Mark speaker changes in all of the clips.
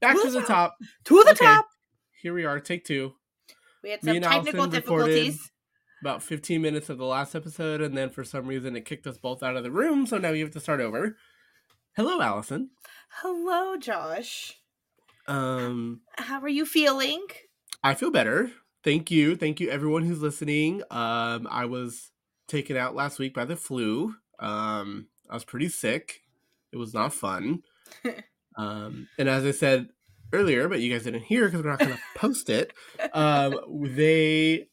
Speaker 1: Back to the top.
Speaker 2: To the
Speaker 1: Okay.
Speaker 2: top.
Speaker 1: Here we are. Take two.
Speaker 2: We had
Speaker 1: Me
Speaker 2: some technical
Speaker 1: Allison
Speaker 2: difficulties.
Speaker 1: About 15 minutes of the last episode, and then for some reason it kicked us both out of the room, so now you have to start over. Hello, Allison.
Speaker 2: Hello, Josh.
Speaker 1: Um,
Speaker 2: How are you feeling?
Speaker 1: I feel better. Thank you. Thank you, everyone who's listening. Um, I was taken out last week by the flu. Um, I was pretty sick. It was not fun. um, and as I said earlier, but you guys didn't hear because we're not going to post it. Um, they,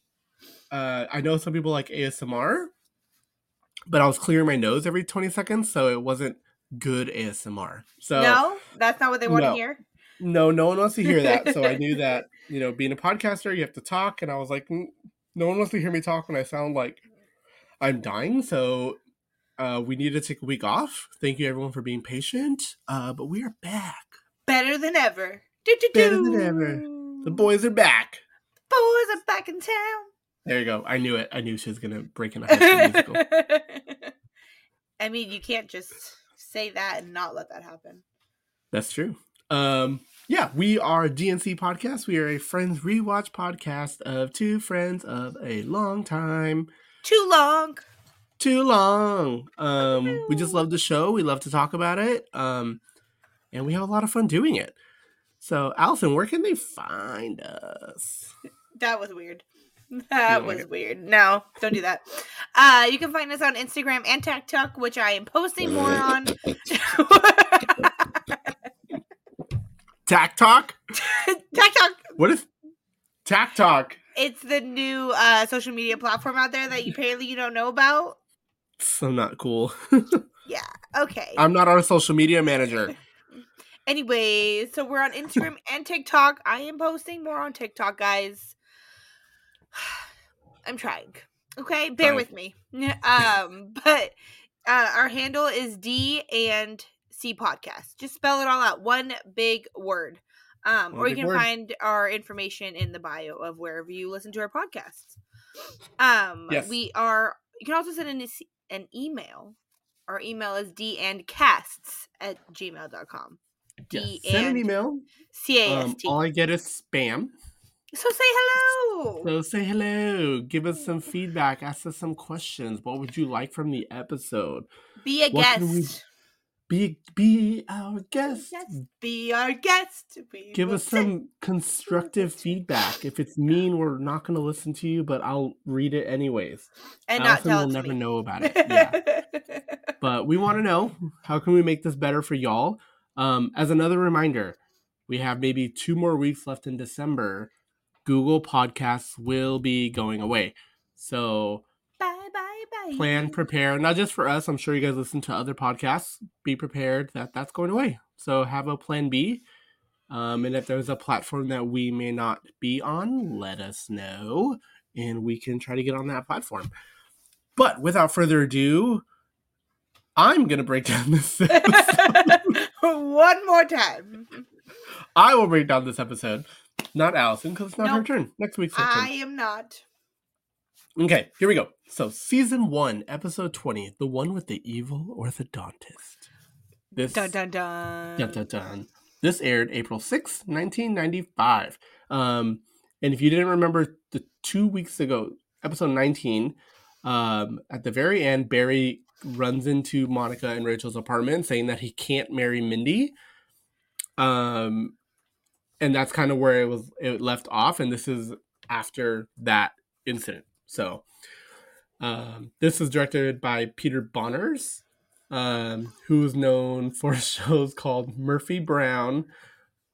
Speaker 1: uh, I know some people like ASMR, but I was clearing my nose every 20 seconds, so it wasn't good ASMR. So
Speaker 2: no, that's not what they want
Speaker 1: No.
Speaker 2: to hear.
Speaker 1: no, no one wants to hear that. So I knew that, you know, being a podcaster, you have to talk. And I was like, "Mm, no one wants to hear me talk when I sound like I'm dying. So uh, we need to take a week off. Thank you, everyone, for being patient. Uh, but we are back.
Speaker 2: Better than ever. Do, do,
Speaker 1: Better than ever. The boys are back.
Speaker 2: The boys are back in town.
Speaker 1: There you go. I knew it. I knew she was going to break into high school musical.
Speaker 2: I mean, you can't just say that and not let that happen.
Speaker 1: That's true. Um, yeah, we are DNC Podcast. We are a friends rewatch podcast of two friends of a long time.
Speaker 2: Too long.
Speaker 1: Too long. Um, we just love the show. We love to talk about it. Um, and we have a lot of fun doing it. So, Allison, where can they find us?
Speaker 2: That was weird. That was
Speaker 1: like
Speaker 2: weird. No, don't do that. Uh, you can find us on Instagram and TikTok, which I am posting more on.
Speaker 1: Tack Talk?
Speaker 2: TikTok.
Speaker 1: What is Tack Talk?
Speaker 2: It's the new uh, social media platform out there that you apparently you don't know about.
Speaker 1: So not cool.
Speaker 2: Yeah. Okay.
Speaker 1: I'm not our social media manager.
Speaker 2: Anyway, so we're on Instagram and TikTok. I am posting more on TikTok, guys. I'm trying. Okay, bear with me. Um, but uh, our handle is D and C podcast. Just spell it all out, one big word. Um,
Speaker 1: One
Speaker 2: or you can
Speaker 1: word.
Speaker 2: find our information in the bio of wherever you listen to our podcasts. Um,
Speaker 1: Yes.
Speaker 2: we are. You can also send an, an email. Our email is d and casts at gmail.com.
Speaker 1: Yes.
Speaker 2: D
Speaker 1: Send an email.
Speaker 2: C A S
Speaker 1: Um, all I get is spam.
Speaker 2: So say hello.
Speaker 1: So say hello. Give us some feedback. Ask us some questions. What would you like from the episode?
Speaker 2: Be a
Speaker 1: what
Speaker 2: guest.
Speaker 1: Be be our guest.
Speaker 2: Yes, be our guest. We
Speaker 1: give us
Speaker 2: sit-
Speaker 1: some constructive feedback. If it's mean, we're not going to listen to you, but I'll read it anyways.
Speaker 2: and not
Speaker 1: Allison
Speaker 2: tell
Speaker 1: will never
Speaker 2: me.
Speaker 1: know about it. Yeah, but we want to know how can we make this better for y'all. Um, as another reminder, we have maybe two more weeks left in December. Google Podcasts will be going away, so. Plan, prepare. Not just for us. I'm sure you guys listen to other podcasts. Be prepared that that's going away. So have a plan B. Um, and if there's a platform that we may not be on, let us know, and we can try to get on that platform. But without further ado, I'm gonna break down this. episode.
Speaker 2: One more time.
Speaker 1: I will break down this episode, not Allison, because it's not her turn. Next week's her
Speaker 2: I
Speaker 1: turn.
Speaker 2: am not.
Speaker 1: Okay, here we go. So, season one, episode twenty, the one with the evil orthodontist. This
Speaker 2: Dun dun dun.
Speaker 1: Dun, dun, dun. This aired April sixth, 1995. Um, and if you didn't remember the two weeks ago, episode 19, um, at the very end, Barry runs into Monica and Rachel's apartment saying that he can't marry Mindy. Um, and that's kind of where it was it left off. And this is after that incident. So um, this is directed by Peter Bonerz um, who is known for shows called Murphy Brown,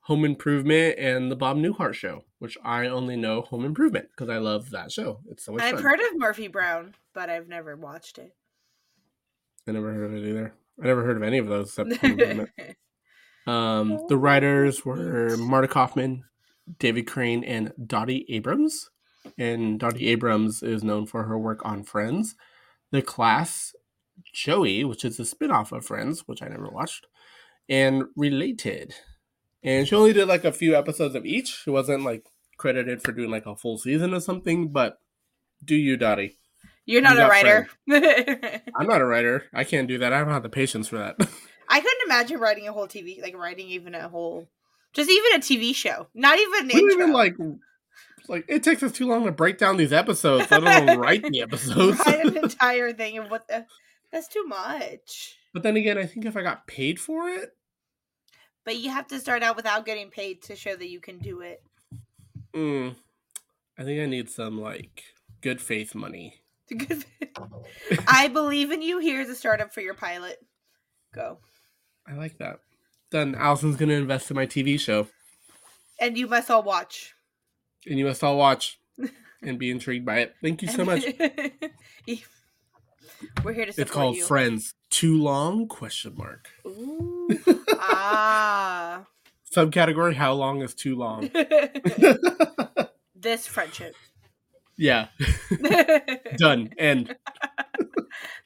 Speaker 1: Home Improvement, and The Bob Newhart Show, which I only know Home Improvement because I love that show. It's so much
Speaker 2: I've
Speaker 1: fun.
Speaker 2: heard of Murphy Brown, but I've never watched it.
Speaker 1: I never heard of it either. I never heard of any of those except Home Improvement. Um, the writers were Marta Kauffman, David Crane, and Doty Abrams. And Doty Abrams is known for her work on Friends, The Class, Joey, which is a spin-off of Friends, which I never watched, and Related. And she only did like a few episodes of each. She wasn't like credited for doing like a full season or something, but do you, Dottie?
Speaker 2: You're not
Speaker 1: You
Speaker 2: a writer.
Speaker 1: I'm not a writer. I can't do that. I don't have the patience for that.
Speaker 2: I couldn't imagine writing a whole TV, like writing even a whole Just even a TV show, not even an intro.
Speaker 1: even like like it takes us too long to break down these episodes, let alone write the episodes.
Speaker 2: write an entire thing of what the. That's too much.
Speaker 1: but then again, I think if I got paid for it,
Speaker 2: But you have to start out without getting paid to show that you can do it.
Speaker 1: mm, I think I need some like good faith money.
Speaker 2: I believe in you. Here's a startup for your pilot. Go.
Speaker 1: I like that. Then Allison's gonna invest in my TV show,
Speaker 2: And you must all watch.
Speaker 1: And you must all watch and be intrigued by it. Thank you so much.
Speaker 2: We're here to support
Speaker 1: It's called
Speaker 2: you.
Speaker 1: Friends. Too long? Question mark.
Speaker 2: Ooh. ah.
Speaker 1: Subcategory: How long is too long?
Speaker 2: this friendship.
Speaker 1: yeah, done. End.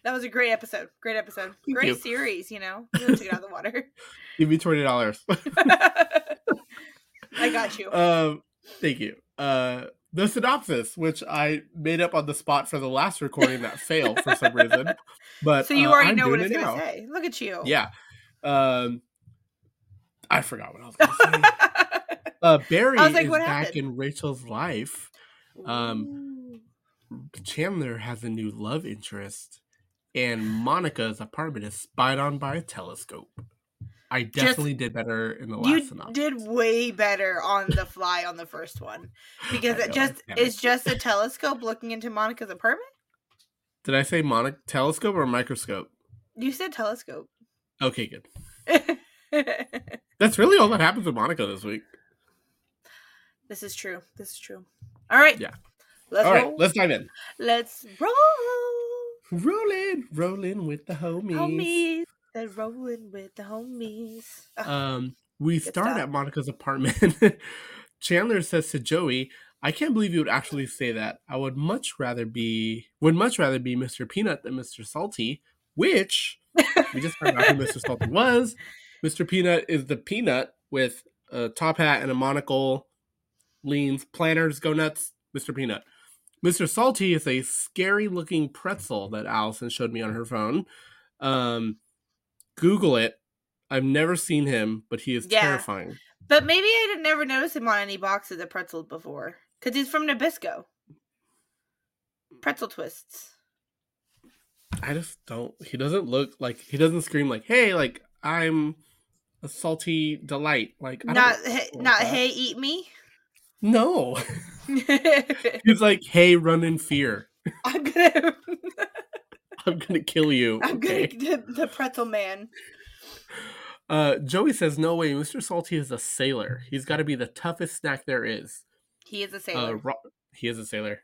Speaker 2: That was a great episode. Great episode.
Speaker 1: Thank
Speaker 2: great
Speaker 1: you.
Speaker 2: series, you know. Took it out of the water.
Speaker 1: Give me twenty dollars.
Speaker 2: I got you.
Speaker 1: um, thank you. Uh, the synopsis, which I made up on the spot for the last recording that failed for some reason, but
Speaker 2: so you
Speaker 1: uh,
Speaker 2: already know what it's
Speaker 1: it
Speaker 2: gonna say. Look at you.
Speaker 1: Yeah. Um, I forgot what I was going to say. Uh, Barry
Speaker 2: like,
Speaker 1: is back
Speaker 2: happened?
Speaker 1: in Rachel's life. Um. Chandler has a new love interest, and Monica's apartment is spied on by a telescope. I definitely did better in the last
Speaker 2: you
Speaker 1: synopsis.
Speaker 2: did way better on the fly on the first one because it just is just a telescope looking into Monica's apartment.
Speaker 1: Did I say mono- telescope or microscope?
Speaker 2: You said telescope.
Speaker 1: Okay, good. That's really all that happens with Monica this week.
Speaker 2: this is true. This is true. All right.
Speaker 1: Yeah.
Speaker 2: Let's
Speaker 1: all right,
Speaker 2: roll.
Speaker 1: let's dive in.
Speaker 2: Let's roll.
Speaker 1: Rolling, rolling with the homies.
Speaker 2: Homies. They're rolling with the homies.
Speaker 1: Um, we
Speaker 2: Good
Speaker 1: start
Speaker 2: stuff.
Speaker 1: at Monica's apartment. Chandler says to Joey, "I can't believe you would actually say that. I would much rather be would much rather be Mr. Peanut than Mr. Salty." Which we just found out who Mr. Salty was. Mr. Peanut is the peanut with a top hat and a monocle, leans, Planters, go nuts. Mr. Peanut. Mr. Salty is a scary looking pretzel that Allison showed me on her phone. Um, Google it. I've never seen him, but he is
Speaker 2: Yeah.
Speaker 1: terrifying.
Speaker 2: But maybe I didn't never notice him on any boxes of pretzels before. Because he's from Nabisco. Pretzel twists.
Speaker 1: I just don't. He doesn't look like he doesn't scream like, "Hey, like I'm a salty delight." Like I
Speaker 2: Not
Speaker 1: don't
Speaker 2: hey,
Speaker 1: like
Speaker 2: not
Speaker 1: that.
Speaker 2: hey, eat me.
Speaker 1: No, he's like, "Hey, run in fear.
Speaker 2: I'm gonna
Speaker 1: I'm gonna kill you."
Speaker 2: I'm
Speaker 1: okay.
Speaker 2: gonna the, the pretzel man.
Speaker 1: Uh, Joey says, "No way, Mr. Salty is a sailor. He's got to be the toughest snack there is."
Speaker 2: He is a
Speaker 1: Uh,
Speaker 2: sailor.
Speaker 1: Ro- he is a sailor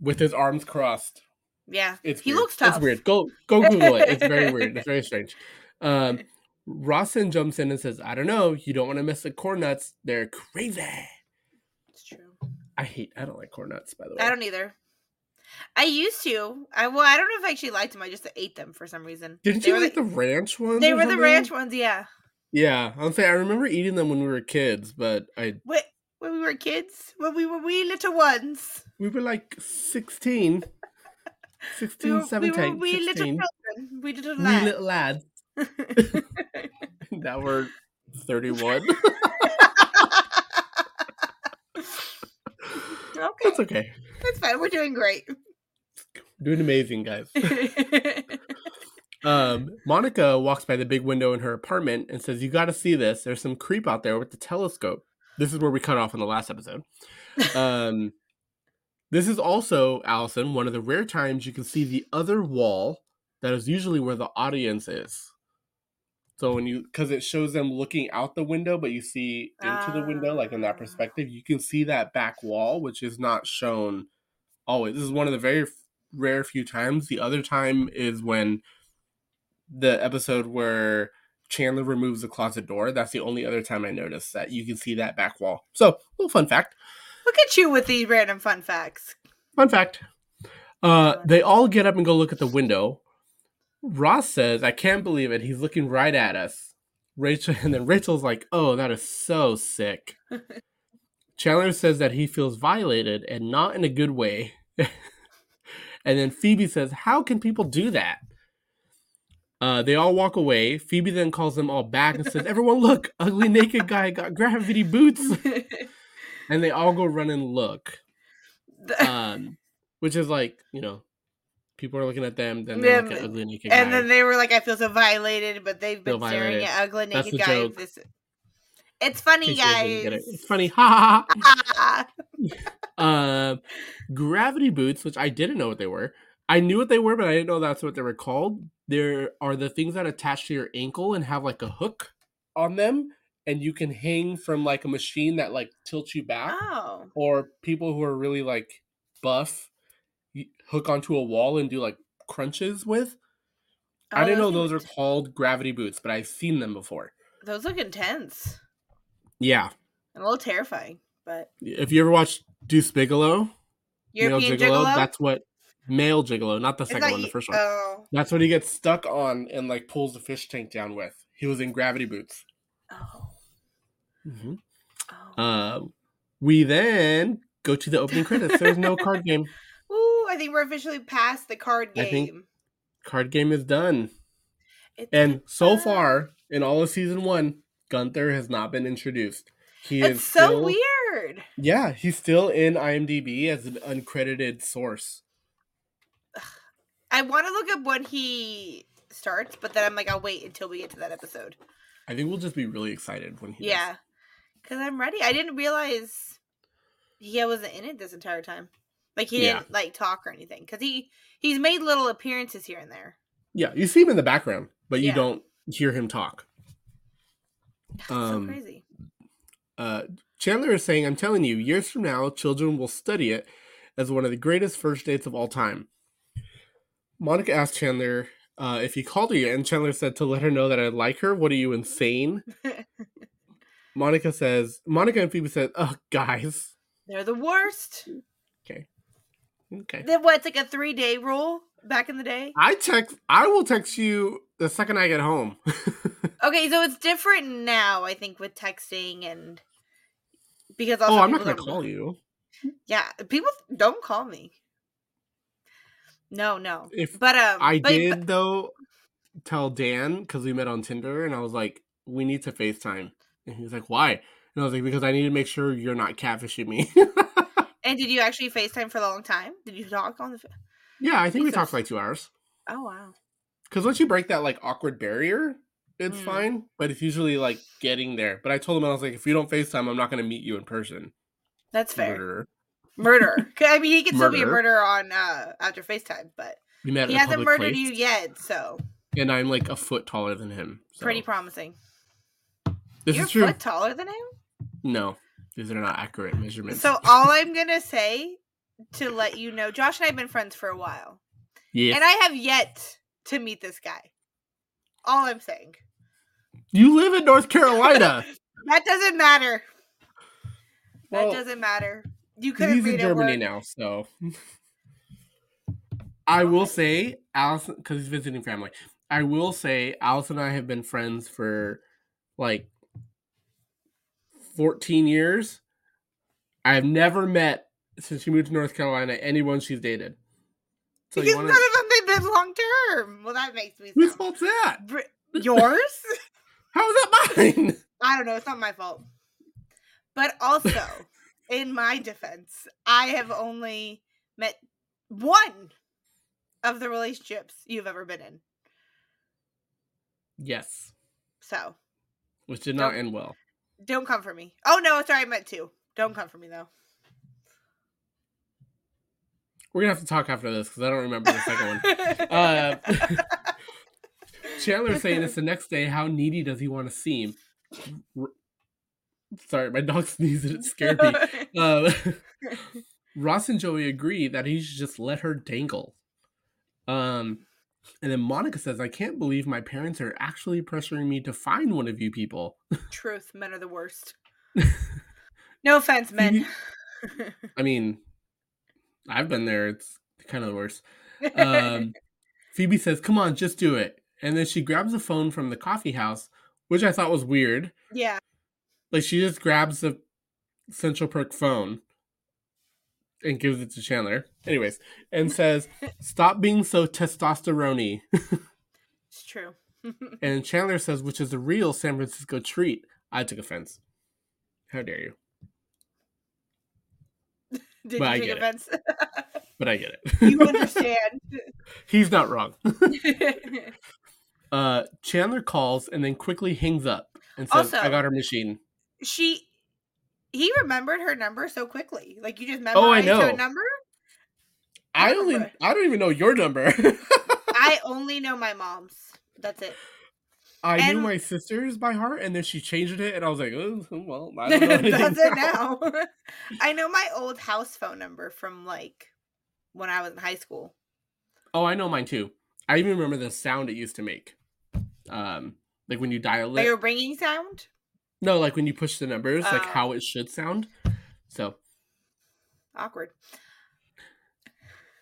Speaker 1: with his arms crossed.
Speaker 2: yeah.
Speaker 1: It's
Speaker 2: he
Speaker 1: weird.
Speaker 2: looks tough.
Speaker 1: It's weird. Go go Google it. It's very weird. It's very strange. Um, Ross then jumps in and says, "I don't know. You don't want to miss the corn nuts. They're crazy."
Speaker 2: It's true.
Speaker 1: I hate. I don't like corn nuts. By the way,
Speaker 2: I don't either. I used to. I well, I don't know if I actually liked them. I just ate them for some reason.
Speaker 1: Didn't
Speaker 2: They
Speaker 1: you like the ranch ones?
Speaker 2: They were the ranch ones, yeah.
Speaker 1: Yeah, I'll say I remember eating them when we were kids, but I
Speaker 2: Wait, when we were kids, when we were wee little ones,
Speaker 1: we were like 16, 16,
Speaker 2: we were, we
Speaker 1: 17,
Speaker 2: were wee little
Speaker 1: 16,
Speaker 2: children, wee little
Speaker 1: wee
Speaker 2: lads.
Speaker 1: little lads. now we're 31.
Speaker 2: okay,
Speaker 1: That's okay.
Speaker 2: That's fine. We're doing great.
Speaker 1: Doing amazing, guys. Um, Monica walks by the big window in her apartment and says, "You got to see this. There's some creep out there with the telescope." This is where we cut off in the last episode. Um, this is also Allison one of the rare times you can see the other wall that is usually where the audience is. So when you, because it shows them looking out the window, but you see into the window, like in that
Speaker 2: Ah.
Speaker 1: perspective, you can see that back wall, which is not shown always. This is one of the very rare few times. The other time is when the episode where Chandler removes the closet door. That's the only other time I noticed that you can see that back wall. So, little fun fact.
Speaker 2: Look at you with these random fun facts.
Speaker 1: Fun fact. Uh, they all get up and go look at the window. Ross says, I can't believe it. He's looking right at us. Rachel, and then Rachel's like, oh, that is so sick. Chandler says that he feels violated and not in a good way. and then Phoebe says, How can people do that? Uh, they all walk away. Phoebe then calls them all back and says, "Everyone, look! Ugly naked guy got gravity boots." and they all go run and look. Um, which is like you know, people are looking at them, then they look at ugly naked
Speaker 2: and
Speaker 1: guy.
Speaker 2: then they were like, "I feel so violated," but they've been staring at ugly
Speaker 1: That's
Speaker 2: naked
Speaker 1: the
Speaker 2: guys.
Speaker 1: joke.
Speaker 2: This, it's funny,
Speaker 1: In case you guys didn't get
Speaker 2: guys.
Speaker 1: it. It's funny. Ha ha ha. Uh, gravity boots, which I didn't know what they were. I knew what they were, but I didn't know that's what they were called. There are the things that attach to your ankle and have like a hook on them, and you can hang from like a machine that like tilts you back.
Speaker 2: oh,
Speaker 1: Or people who are really like buff hook onto a wall and do like crunches with. I
Speaker 2: Oh,
Speaker 1: didn't know
Speaker 2: those
Speaker 1: are called gravity boots, but I've seen them before.
Speaker 2: Those look intense
Speaker 1: Yeah.
Speaker 2: and a little terrifying, but
Speaker 1: If you ever watched Deuce Bigalow,
Speaker 2: European
Speaker 1: male
Speaker 2: gigolo.
Speaker 1: that's what male gigolo, not the second
Speaker 2: not
Speaker 1: one, the first one.
Speaker 2: Oh,
Speaker 1: That's what he gets stuck on and like pulls the fish tank down with. He was in gravity boots.
Speaker 2: oh,
Speaker 1: hmm
Speaker 2: oh.
Speaker 1: Uh, we then go to the opening credits. There's no card game.
Speaker 2: Think we're officially past the card
Speaker 1: I think-
Speaker 2: game.
Speaker 1: Card game is done.
Speaker 2: It's
Speaker 1: And so far in all of season one, Gunther has not been introduced. He
Speaker 2: it's
Speaker 1: is
Speaker 2: so
Speaker 1: still,
Speaker 2: weird.
Speaker 1: Yeah, he's still in IMDb as an uncredited source.
Speaker 2: I want to look up when he starts, but then I'm like, I'll wait until we get to that episode.
Speaker 1: I think we'll just be really excited when he.
Speaker 2: Yeah, because I'm ready. I didn't realize he wasn't in it this entire time. Like he
Speaker 1: Yeah.
Speaker 2: didn't like talk or anything. Because he he's made little appearances here and there.
Speaker 1: Yeah, you see him in the background, but you
Speaker 2: Yeah.
Speaker 1: don't hear him talk.
Speaker 2: It's
Speaker 1: Um,
Speaker 2: so crazy.
Speaker 1: uh, Chandler is saying, I'm telling you, years from now, children will study it as one of the greatest first dates of all time. Monica asked Chandler uh, if he called her and Chandler said to let her know that I like her. What are you, insane? Monica says, Monica and Phoebe said, Oh, guys.
Speaker 2: They're the worst.
Speaker 1: Okay.
Speaker 2: Then what? It's like a three day rule back in the day.
Speaker 1: I text, I will text you the second I get home.
Speaker 2: Okay, so it's different now. I think with texting and because
Speaker 1: oh, I'm not going to call you.
Speaker 2: Yeah, people don't call me. No, no.
Speaker 1: If
Speaker 2: But um,
Speaker 1: I
Speaker 2: but-
Speaker 1: did, though, tell Dan because we met on Tinder, and I was like, we need to FaceTime. And he was like, why? And I was like, because I need to make sure you're not catfishing me.
Speaker 2: And did you actually FaceTime for a long time? Did you talk on the?
Speaker 1: yeah, I think we talked for like two hours.
Speaker 2: Oh wow.
Speaker 1: Because once you break that like awkward barrier, it's
Speaker 2: Mm.
Speaker 1: fine. But it's usually like getting there. But I told him I was like, if you don't FaceTime, I'm not going to meet you in person.
Speaker 2: That's fair.
Speaker 1: Murderer.
Speaker 2: Murder. I mean, he could still be a murderer on uh after FaceTime, but he hasn't murdered
Speaker 1: place,
Speaker 2: you yet, so
Speaker 1: and I'm like a foot taller than him. So.
Speaker 2: pretty promising.
Speaker 1: This
Speaker 2: You're
Speaker 1: is true.
Speaker 2: a foot taller than him.
Speaker 1: No, these are not accurate measurements.
Speaker 2: So all I'm gonna say to let you know, Josh and I have been friends for a while,
Speaker 1: yeah,
Speaker 2: and I have yet to meet this guy. All I'm saying.
Speaker 1: you live in North Carolina.
Speaker 2: That doesn't matter.
Speaker 1: Well,
Speaker 2: that doesn't matter. You could have
Speaker 1: he's in Germany now, so I will say Allison because he's visiting family. I will say Allison and I have been friends for like fourteen years. I have never met since she moved to North Carolina anyone she's dated. So
Speaker 2: because
Speaker 1: you want
Speaker 2: none of them have been long term. Well, that makes me
Speaker 1: Whose fault's that?
Speaker 2: Br- Yours?
Speaker 1: How is that mine?
Speaker 2: I don't know. It's not my fault. But also, in my defense, I have only met one of the relationships you've ever been in.
Speaker 1: yes,
Speaker 2: So
Speaker 1: which did not end well.
Speaker 2: Don't come for me. Oh no, sorry, I meant two. Don't come for me though.
Speaker 1: We're gonna have to talk after this because I don't remember the second one. Uh, Chandler's saying it's the next day. How needy does he want to seem? R- Sorry, my dog sneezed and it scared me. Uh, Ross and Joey agree that he should just let her dangle. Um, and then Monica says, "I can't believe my parents are actually pressuring me to find one of you people."
Speaker 2: Truth, men are the worst. no offense, men.
Speaker 1: I mean, I've been there. It's kind of the worst. Um, Phoebe says, "Come on, just do it." And then she grabs a phone from the coffee house, which I thought was weird.
Speaker 2: yeah.
Speaker 1: Like she just grabs the Central Perk phone and gives it to Chandler. Anyways, and says, "Stop being so testosterone
Speaker 2: It's true.
Speaker 1: And Chandler says, which is a real San Francisco treat. I took offense. How dare you?
Speaker 2: Did
Speaker 1: But I
Speaker 2: you take
Speaker 1: get it.
Speaker 2: offense?
Speaker 1: But I get it.
Speaker 2: you understand.
Speaker 1: He's not wrong. Uh, Chandler calls and then quickly hangs up and says,
Speaker 2: Also-
Speaker 1: I got her machine.
Speaker 2: she he remembered her number so quickly. Like you just
Speaker 1: Oh, I
Speaker 2: memorized her number.
Speaker 1: I only I don't even know your number.
Speaker 2: I only know my mom's. That's it.
Speaker 1: I knew my sister's by heart, and then she changed it, and I was like, oh, well, I don't know
Speaker 2: That's it
Speaker 1: now.
Speaker 2: I know my old house phone number from like when I was in high school.
Speaker 1: Oh, I know mine too. I even remember the sound it used to make. Um, like when you dial
Speaker 2: Like
Speaker 1: it.
Speaker 2: a ringing sound.
Speaker 1: No, like when you push the numbers, like
Speaker 2: Oh.
Speaker 1: how it should sound. So,
Speaker 2: Awkward.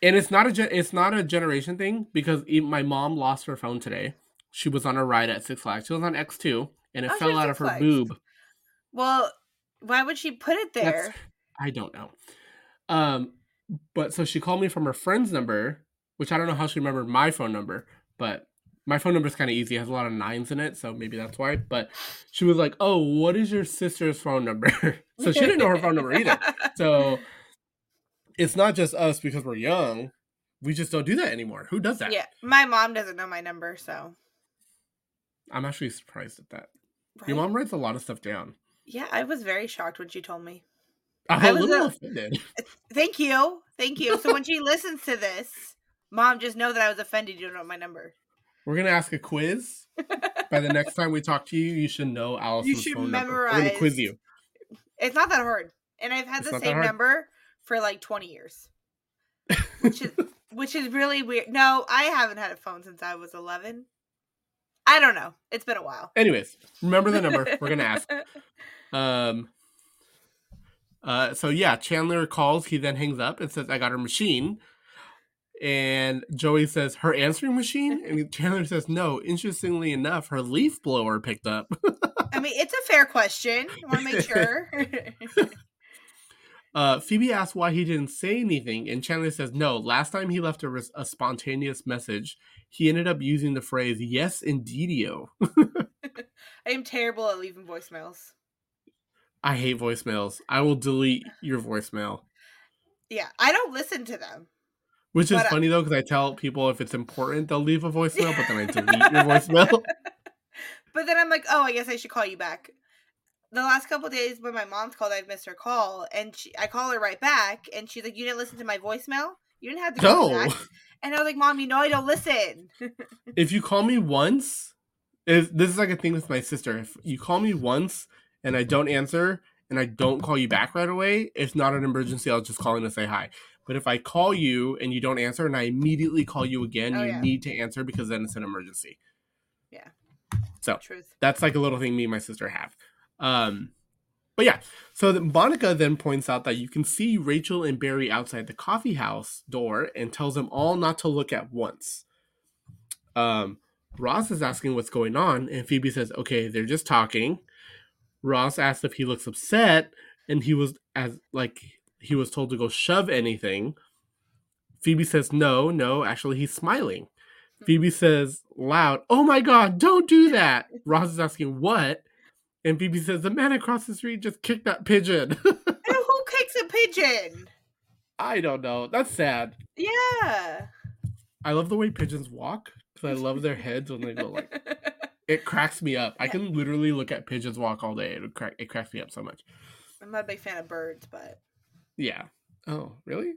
Speaker 1: and it's not a gen- it's not a generation thing because my mom lost her phone today. She was on a ride at Six Flags. She was on X two, and it
Speaker 2: Oh,
Speaker 1: fell out of her
Speaker 2: Flags.
Speaker 1: boob.
Speaker 2: Well, why would she put it
Speaker 1: That's-
Speaker 2: there?
Speaker 1: I don't know. Um, but so she called me from her friend's number, which I don't know how she remembered my phone number, but my phone number is kind of easy. It has a lot of nines in it, so maybe that's why. But she was like, "Oh, what is your sister's phone number?" so she didn't know her phone number either. So it's not just us because we're young. We just don't do that anymore. Who does that?
Speaker 2: yeah, my mom doesn't know my number, so.
Speaker 1: I'm actually surprised at that.
Speaker 2: Right?
Speaker 1: Your mom writes a lot of stuff down.
Speaker 2: Yeah, I was very shocked when she told me.
Speaker 1: I'm
Speaker 2: I
Speaker 1: a
Speaker 2: was
Speaker 1: little
Speaker 2: a-
Speaker 1: offended.
Speaker 2: Thank you, thank you. So when she listens to this, mom, just know that I was offended. You don't know my number.
Speaker 1: We're gonna ask a quiz. By the next time we talk to you, you should know Allison's
Speaker 2: should
Speaker 1: phone number. We're gonna quiz you.
Speaker 2: It's not that hard, and I've had
Speaker 1: It's
Speaker 2: the same number for like twenty years, which is which is really weird. No, I haven't had a phone since I was eleven. I don't know. It's been a while.
Speaker 1: Anyways, remember the number. We're gonna ask. Um. Uh. So yeah, Chandler calls. He then hangs up and says, "I got her machine." And Joey says, "Her answering machine." And Chandler says, "No." Interestingly enough, her leaf blower picked up.
Speaker 2: I mean, it's a fair question. I want to make sure.
Speaker 1: Uh, Phoebe asks why he didn't say anything, and Chandler says, "No. Last time he left a, res- a spontaneous message, he ended up using the phrase "Yes, indeedio."
Speaker 2: I am terrible at leaving voicemails.
Speaker 1: I hate voicemails. I will delete your voicemail.
Speaker 2: Yeah, I don't listen to them.
Speaker 1: Which is
Speaker 2: But,
Speaker 1: funny though, because I tell people if it's important, they'll leave a voicemail, but then I delete your voicemail.
Speaker 2: But then I'm like, oh, I guess I should call you back. The last couple days when my mom's called, I've missed her call, and she, I call her right back, and she's like, "You didn't listen to my voicemail. You didn't have to call
Speaker 1: No.
Speaker 2: back." And I was like, "Mom, you know I don't listen."
Speaker 1: if you call me once, is this is like a thing with my sister. If you call me once and I don't answer and I don't call you back right away, it's not an emergency. I'll just call in to say hi. But if I call you and you don't answer and I immediately call you again,
Speaker 2: Oh,
Speaker 1: you
Speaker 2: yeah.
Speaker 1: need to answer because then it's an emergency. Yeah. So
Speaker 2: Truth.
Speaker 1: that's like a little thing me and my sister have. Um, but yeah, so the, Monica then points out that you can see Rachel and Barry outside the coffee house door and tells them all not to look at once. Um, Ross is asking what's going on, and Phoebe says, "Okay, they're just talking." Ross asks if he looks upset, and he was as like he was told to go shove anything. Phoebe says, "No, no, actually, he's smiling." Hmm. Phoebe says loud, "Oh my god, don't do that!" Ross is asking what, and Phoebe says, "The man across the street just kicked that pigeon."
Speaker 2: And who kicks a pigeon?
Speaker 1: I don't know. That's sad.
Speaker 2: Yeah.
Speaker 1: I love the way pigeons walk because I love their heads when they go like. It cracks me up. I can literally look at pigeons walk all day. It crack. It cracks me up so much.
Speaker 2: I'm not a big fan of birds, but
Speaker 1: Yeah. Oh, really?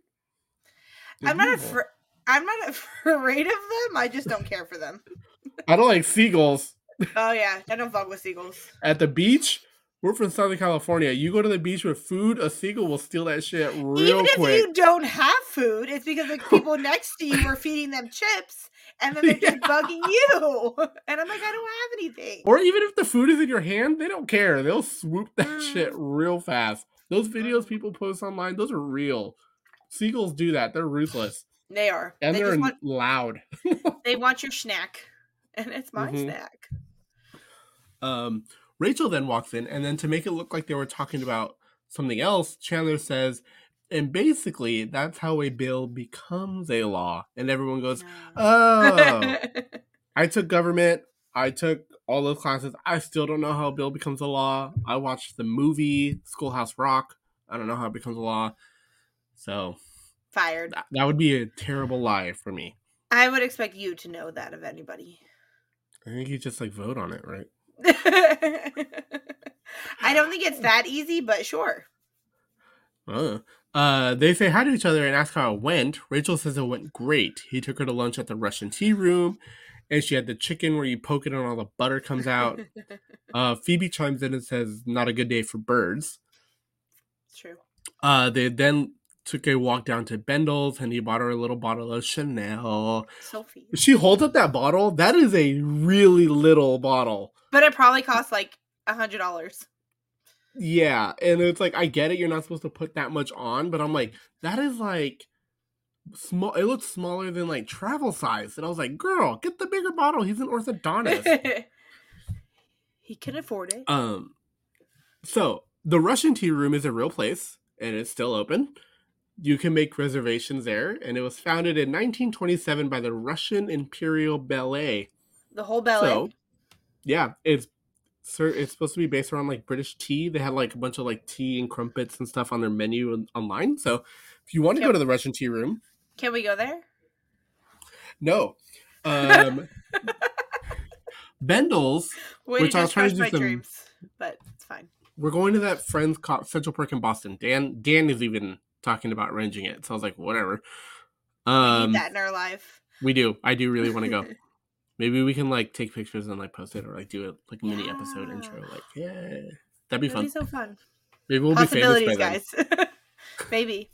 Speaker 2: I'm not afraid. I'm not afraid of them. I just don't care for them.
Speaker 1: I don't like seagulls
Speaker 2: Oh yeah, I don't fuck with seagulls.
Speaker 1: at the beach. We're from Southern California. You go to the beach with food, a seagull will steal that shit real quick.
Speaker 2: Even if
Speaker 1: quick.
Speaker 2: you don't have food, it's because the people next to you are feeding them chips, and then they're just bugging you. And I'm like, I don't have anything.
Speaker 1: Or even if the food is in your hand, they don't care. They'll swoop that
Speaker 2: Mm.
Speaker 1: shit real fast. Those videos
Speaker 2: Mm.
Speaker 1: people post online, those are real. Seagulls do that. They're ruthless.
Speaker 2: They are.
Speaker 1: And
Speaker 2: they
Speaker 1: are
Speaker 2: want
Speaker 1: loud.
Speaker 2: they want your snack, and it's my
Speaker 1: Mhm.
Speaker 2: snack.
Speaker 1: Um, Rachel then walks in, and then to make it look like they were talking about something else, Chandler says, and basically, that's how a bill becomes a law. And everyone goes,
Speaker 2: No.
Speaker 1: oh. I took government. I took all those classes. I still don't know how a bill becomes a law. I watched the movie Schoolhouse Rock. I don't know how it becomes a law. So
Speaker 2: Fired.
Speaker 1: that, that would be a terrible lie for me.
Speaker 2: I would expect you to know that of anybody.
Speaker 1: I think you just like vote on it, right?
Speaker 2: I don't think it's that easy, but sure.
Speaker 1: Uh, uh, they say hi to each other and ask how it went. Rachel says it went great. He took her to lunch at the Russian tea room, and she had the chicken where you poke it and all the butter comes out. Uh, Phoebe chimes in and says, "Not a good day for birds."
Speaker 2: True.
Speaker 1: Uh, they then took a walk down to Bendel's, and he bought her a little bottle of Chanel.
Speaker 2: Sophie.
Speaker 1: She holds up that bottle. That is a really little bottle.
Speaker 2: But it probably costs like a hundred dollars.
Speaker 1: Yeah, and it's like I get it. You're not supposed to put that much on, but I'm like, that is like small. It looks smaller than like travel size, and I was like, girl, get the bigger bottle. He's an orthodontist.
Speaker 2: he can afford it.
Speaker 1: um, so the Russian tea room is a real place, and it's still open. You can make reservations there, and it was founded in 1927 by the Russian Imperial Ballet.
Speaker 2: the whole ballet
Speaker 1: So, yeah, it's sir, it's supposed to be based around like British tea. They had like a bunch of like tea and crumpets and stuff on their menu online. So, if you want to go to the Russian tea room,
Speaker 2: can we go there?
Speaker 1: no. Um, Bendel's,
Speaker 2: Way
Speaker 1: Which I was trying to do
Speaker 2: my
Speaker 1: some-
Speaker 2: dreams, but it's fine.
Speaker 1: we're going to that friend's co- Central Perk in Boston. Dan, Dan is even talking about arranging it. So I was like, whatever. Um,
Speaker 2: need that in our life.
Speaker 1: we do. I do really want to go. Maybe we can like take pictures and like post it or like do a like mini episode intro. Like, yeah, that'd be
Speaker 2: That'd
Speaker 1: fun.
Speaker 2: be so fun.
Speaker 1: Maybe we'll be famous by
Speaker 2: Possibilities,
Speaker 1: then.
Speaker 2: Maybe.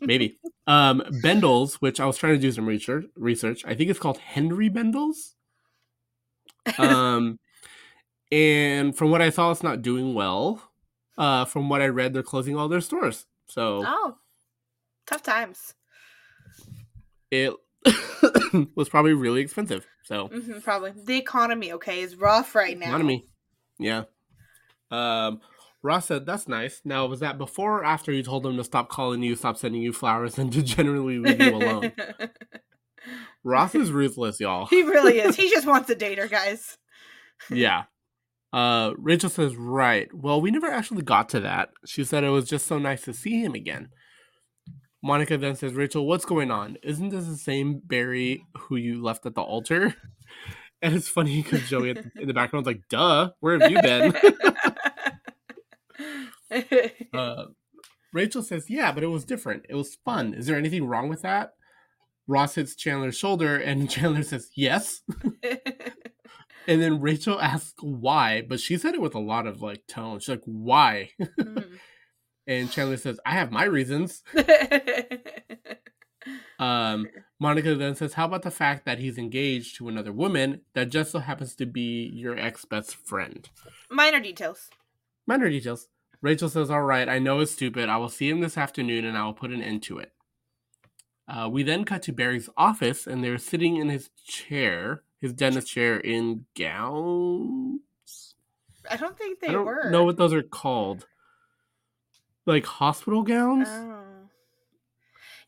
Speaker 1: Maybe. Um, Bendel's, which I was trying to do some research. Research. I think it's called Henry Bendel's. Um, and from what I saw, it's not doing well. Uh, from what I read, they're closing all their stores. So
Speaker 2: Oh, tough times.
Speaker 1: it was probably really expensive. So
Speaker 2: hmm probably the economy. Okay, is rough right now.
Speaker 1: economy, yeah. Um, Ross said that's nice. Now, was that before or after you told them to stop calling you, stop sending you flowers, and to generally leave you alone? Ross is ruthless, y'all.
Speaker 2: he really is. He just wants a dater, guys.
Speaker 1: yeah. Uh, Rachel says, right. Well, we never actually got to that. She said it was just so nice to see him again. Monica then says, Rachel, what's going on? Isn't this the same Barry who you left at the altar? And it's funny because Joey in the background's like, duh, where have you been? uh, Rachel says, yeah, but it was different. It was fun. Is there anything wrong with that? Ross hits Chandler's shoulder and Chandler says, yes. And then Rachel asks why, but she said it with a lot of like tone. She's like, why?
Speaker 2: Mhm.
Speaker 1: And Chandler says, I have my reasons. Um, Monica then says, How about the fact that he's engaged to another woman that just so happens to be your ex best friend?
Speaker 2: Minor details.
Speaker 1: Minor details. Rachel says, All right, I know it's stupid. I will see him this afternoon and I will put an end to it. Uh, we then cut to Barry's office and they're sitting in his chair, his dentist chair, in gowns.
Speaker 2: I don't think they
Speaker 1: I don't
Speaker 2: were.
Speaker 1: know what those are called. Like hospital gowns?
Speaker 2: Oh.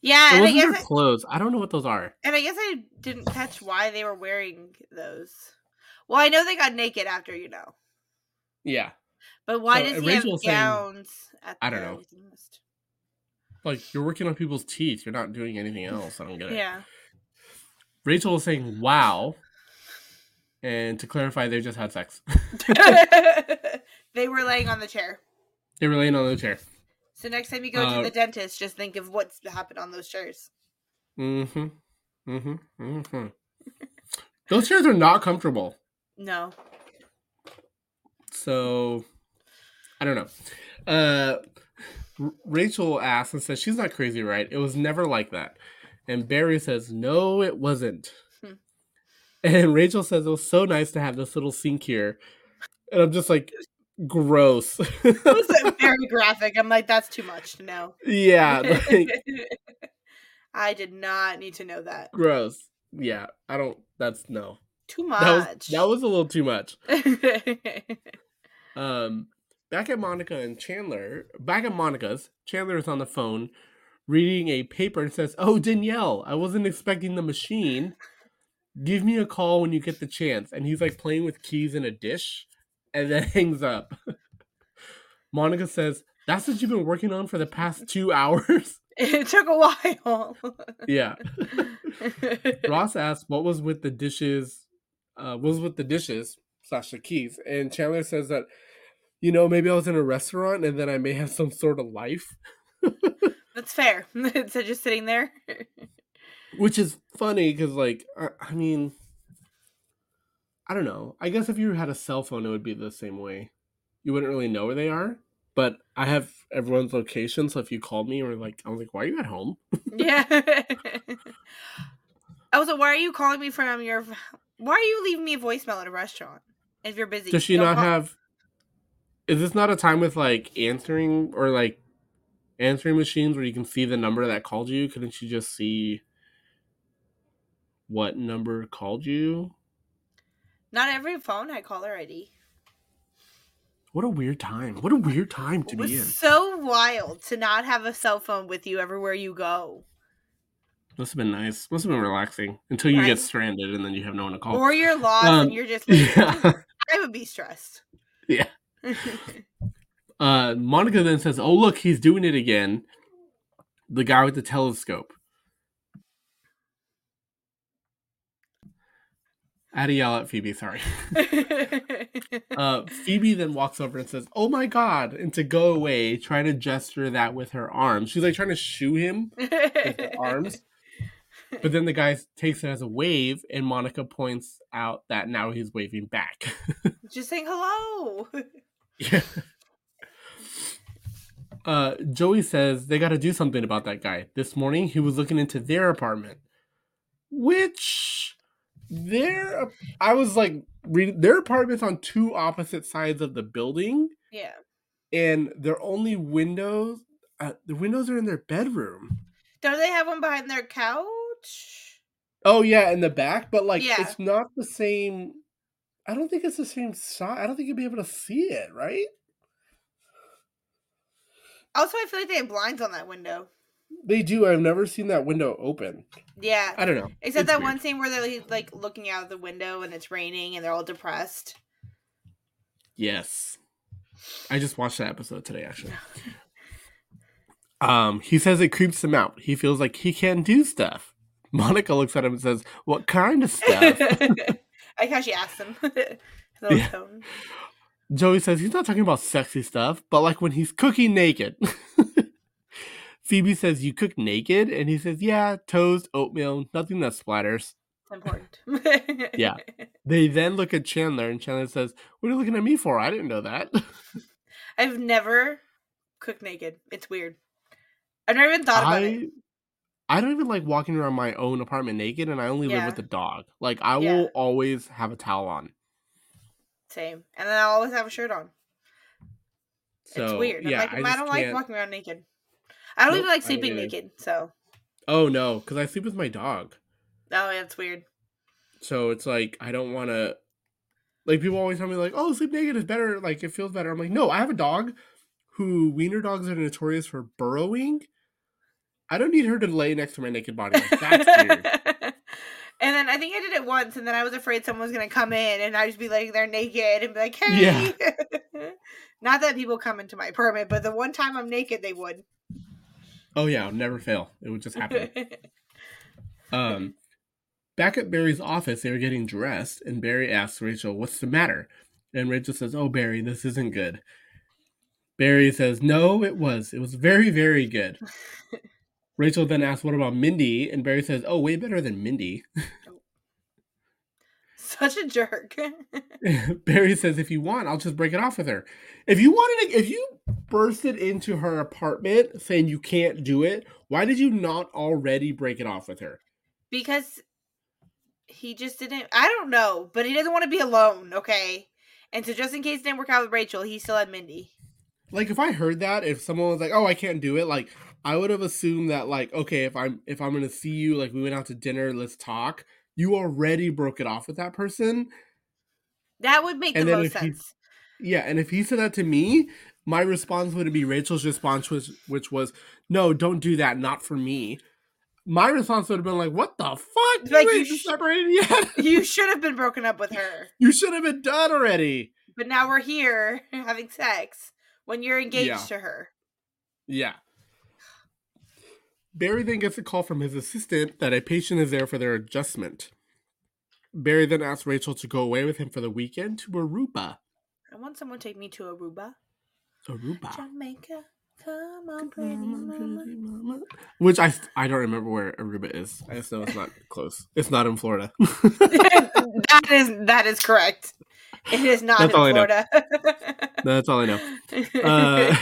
Speaker 2: Yeah,
Speaker 1: Or
Speaker 2: and I guess
Speaker 1: their
Speaker 2: I,
Speaker 1: clothes? I don't know what those are.
Speaker 2: and I guess I didn't catch why they were wearing those. Well, I know they got naked after, you know.
Speaker 1: Yeah.
Speaker 2: But why
Speaker 1: So,
Speaker 2: does he have
Speaker 1: saying-
Speaker 2: gowns at
Speaker 1: I don't know. Like you're working on people's teeth. You're not doing anything else. I don't get it.
Speaker 2: Yeah.
Speaker 1: Rachel is saying wow. And to clarify, they just had sex.
Speaker 2: they were laying on the chair.
Speaker 1: they were laying on the chair.
Speaker 2: So next time you go
Speaker 1: Uh,
Speaker 2: to the dentist, just think of what's happened on those chairs.
Speaker 1: Mm-hmm. Mm-hmm. Mm-hmm. Those chairs are not comfortable.
Speaker 2: No.
Speaker 1: So I don't know. Uh R- Rachel asks and says she's not crazy, right? It was never like that. And Barry says, No, it wasn't.
Speaker 2: Hmm.
Speaker 1: And Rachel says it was so nice to have this little sink here. And I'm just like, gross.
Speaker 2: It was very graphic. I'm like, that's too much to know.
Speaker 1: yeah, like,
Speaker 2: I did not need to know that.
Speaker 1: gross. Yeah, I don't that's no.
Speaker 2: Too
Speaker 1: That was
Speaker 2: much.
Speaker 1: that was a little too much. Um, back at Monica and Chandler, back at Monica's, Chandler is on the phone reading a paper and says, "Oh, Danielle, I wasn't expecting the machine." Give me a call when you get the chance. And he's like playing with keys in a dish and then hangs up. Monica says, That's what you've been working on for the past two hours?
Speaker 2: It took a while.
Speaker 1: yeah. Ross asks, What was with the dishes? Uh, what was with the dishes slash the keys? And Chandler says that, you know, maybe I was in a restaurant and then I may have some sort of life.
Speaker 2: That's fair. Instead so just sitting there.
Speaker 1: Which is funny because, like, I, I mean, I don't know. I guess if you had a cell phone, it would be the same way. You wouldn't really know where they are. But I have everyone's location, so if you called me or like, I was like, "Why are you at home?"
Speaker 2: yeah. I was like, "Why are you calling me from your? Why are you leaving me a voicemail at a restaurant if you're busy?"
Speaker 1: Does she
Speaker 2: Don't
Speaker 1: not
Speaker 2: call-
Speaker 1: have? Is this not a time with like answering or like answering machines where you can see the number that called you? Couldn't you just see what number called you?
Speaker 2: Not every phone had caller ID.
Speaker 1: What a weird time! What a weird time to
Speaker 2: It was
Speaker 1: be in.
Speaker 2: so wild to not have a cell phone with you everywhere you go,
Speaker 1: Must have been nice. Must have been relaxing until you
Speaker 2: Right.
Speaker 1: get stranded and then you have no one to call.
Speaker 2: or you're lost
Speaker 1: Um,
Speaker 2: and you're just. Like,
Speaker 1: yeah.
Speaker 2: I would be stressed.
Speaker 1: Yeah. Uh, Monica then says, "Oh look, he's doing it again." The guy with the telescope. I had to yell at Phoebe. Sorry. Uh, Phoebe then walks over and says, "Oh my god!" and to go away, trying to gesture that with her arms. She's like trying to shoo him with her arms, but then the guy takes it as a wave, and Monica points out that now he's waving back.
Speaker 2: just saying hello.
Speaker 1: Yeah. Uh, Joey says they got to do something about that guy. This morning, he was looking into their apartment, which their I was like reading their apartment's on two opposite sides of the building,
Speaker 2: Yeah.
Speaker 1: and their only windows, uh, the windows are in their bedroom.
Speaker 2: Don't they have one behind their couch?
Speaker 1: Oh yeah, in the back, but like
Speaker 2: Yeah.
Speaker 1: it's not the same. I don't think it's the same size. I don't think you'd be able to see it, right?
Speaker 2: Also, I feel like they have blinds on that window.
Speaker 1: They do. I've never seen that window open.
Speaker 2: Yeah.
Speaker 1: I don't know.
Speaker 2: Except
Speaker 1: It's
Speaker 2: that
Speaker 1: weird.
Speaker 2: one scene where they're like, like looking out the window and it's raining and they're all depressed.
Speaker 1: Yes. I just watched that episode today, actually. Um, he says it creeps him out. He feels like he can't do stuff. Monica looks at him and says, "What kind of stuff?"
Speaker 2: I like how she asked him.
Speaker 1: Yeah.
Speaker 2: tone.
Speaker 1: Joey says he's not talking about sexy stuff, but like when he's cooking naked. Phoebe says, "You cook naked," and he says, "Yeah, toast, oatmeal, nothing that splatters."
Speaker 2: It's important.
Speaker 1: Yeah. They then look at Chandler, and Chandler says, "What are you looking at me for? I didn't know that."
Speaker 2: I've never cooked naked. It's weird. I've never even thought about it.
Speaker 1: I I don't even like walking around my own apartment naked, and I only live with a dog. Like I
Speaker 2: Yeah.
Speaker 1: will always have a towel on.
Speaker 2: Same. And then I always have a shirt on.
Speaker 1: So
Speaker 2: it's weird.
Speaker 1: Yeah,
Speaker 2: like, I,
Speaker 1: just
Speaker 2: don't like
Speaker 1: can't-
Speaker 2: walking around naked. I don't
Speaker 1: Nope,
Speaker 2: even like sleeping naked. So,
Speaker 1: Oh no, because I sleep with my dog.
Speaker 2: oh, yeah, it's weird.
Speaker 1: So it's like I don't want to. Like people always tell me, like, "Oh, sleep naked is better. Like it feels better." I'm like, no, I have a dog who wiener dogs are notorious for burrowing. I don't need her to lay next to my naked body. Like, that's weird.
Speaker 2: and then I think I did it once, and then I was afraid someone was gonna come in, and I'd just be like, they're naked, and be like, hey.
Speaker 1: Yeah.
Speaker 2: Not that people come into my apartment, but the one time I'm naked, they would.
Speaker 1: Oh yeah, it'll never fail. It would just happen. Um, back at Barry's office, they were getting dressed, and Barry asks Rachel, "What's the matter?" And Rachel says, "Oh, Barry, this isn't good." Barry says, "No, it was. It was very, very good." Rachel then asks, "What about Mindy?" And Barry says, "Oh, way better than Mindy."
Speaker 2: Such a jerk.
Speaker 1: Barry says, "If you want, I'll just break it off with her. If you wanted to, if you bursted into her apartment saying you can't do it, why did you not already break it off with her?"
Speaker 2: because he just didn't I don't know, but he doesn't want to be alone, okay? And so just in case it didn't work out with Rachel, he still had Mindy.
Speaker 1: like if I heard that, if someone was like, "Oh, I can't do it," like I would have assumed that like, okay, if I'm if I'm gonna see you, like we went out to dinner, let's talk. You already broke it off with that person,
Speaker 2: That would make
Speaker 1: And
Speaker 2: the most
Speaker 1: if he-
Speaker 2: sense.
Speaker 1: yeah. And if he said that to me, my response would be Rachel's response was, which was, "No, don't do that, not for me." my response would have been like, "What the fuck? You
Speaker 2: Like, you
Speaker 1: ain't
Speaker 2: sh-
Speaker 1: separated yet?
Speaker 2: You should have been broken up with her.
Speaker 1: you should have been done already."
Speaker 2: But now we're here having sex when you're engaged
Speaker 1: Yeah.
Speaker 2: to her.
Speaker 1: Yeah. Barry then gets a call from his assistant that a patient is there for their adjustment. Barry then asks Rachel to go away with him for the weekend to Aruba.
Speaker 2: I want someone to take me to Aruba.
Speaker 1: Aruba.
Speaker 2: Jamaica. Come on, pretty mama.
Speaker 1: Which I I don't remember where Aruba is. I just know it's not close. It's not in Florida.
Speaker 2: that is that is correct. It is not
Speaker 1: That's all I
Speaker 2: in
Speaker 1: know.
Speaker 2: Florida.
Speaker 1: That's all I know. Uh,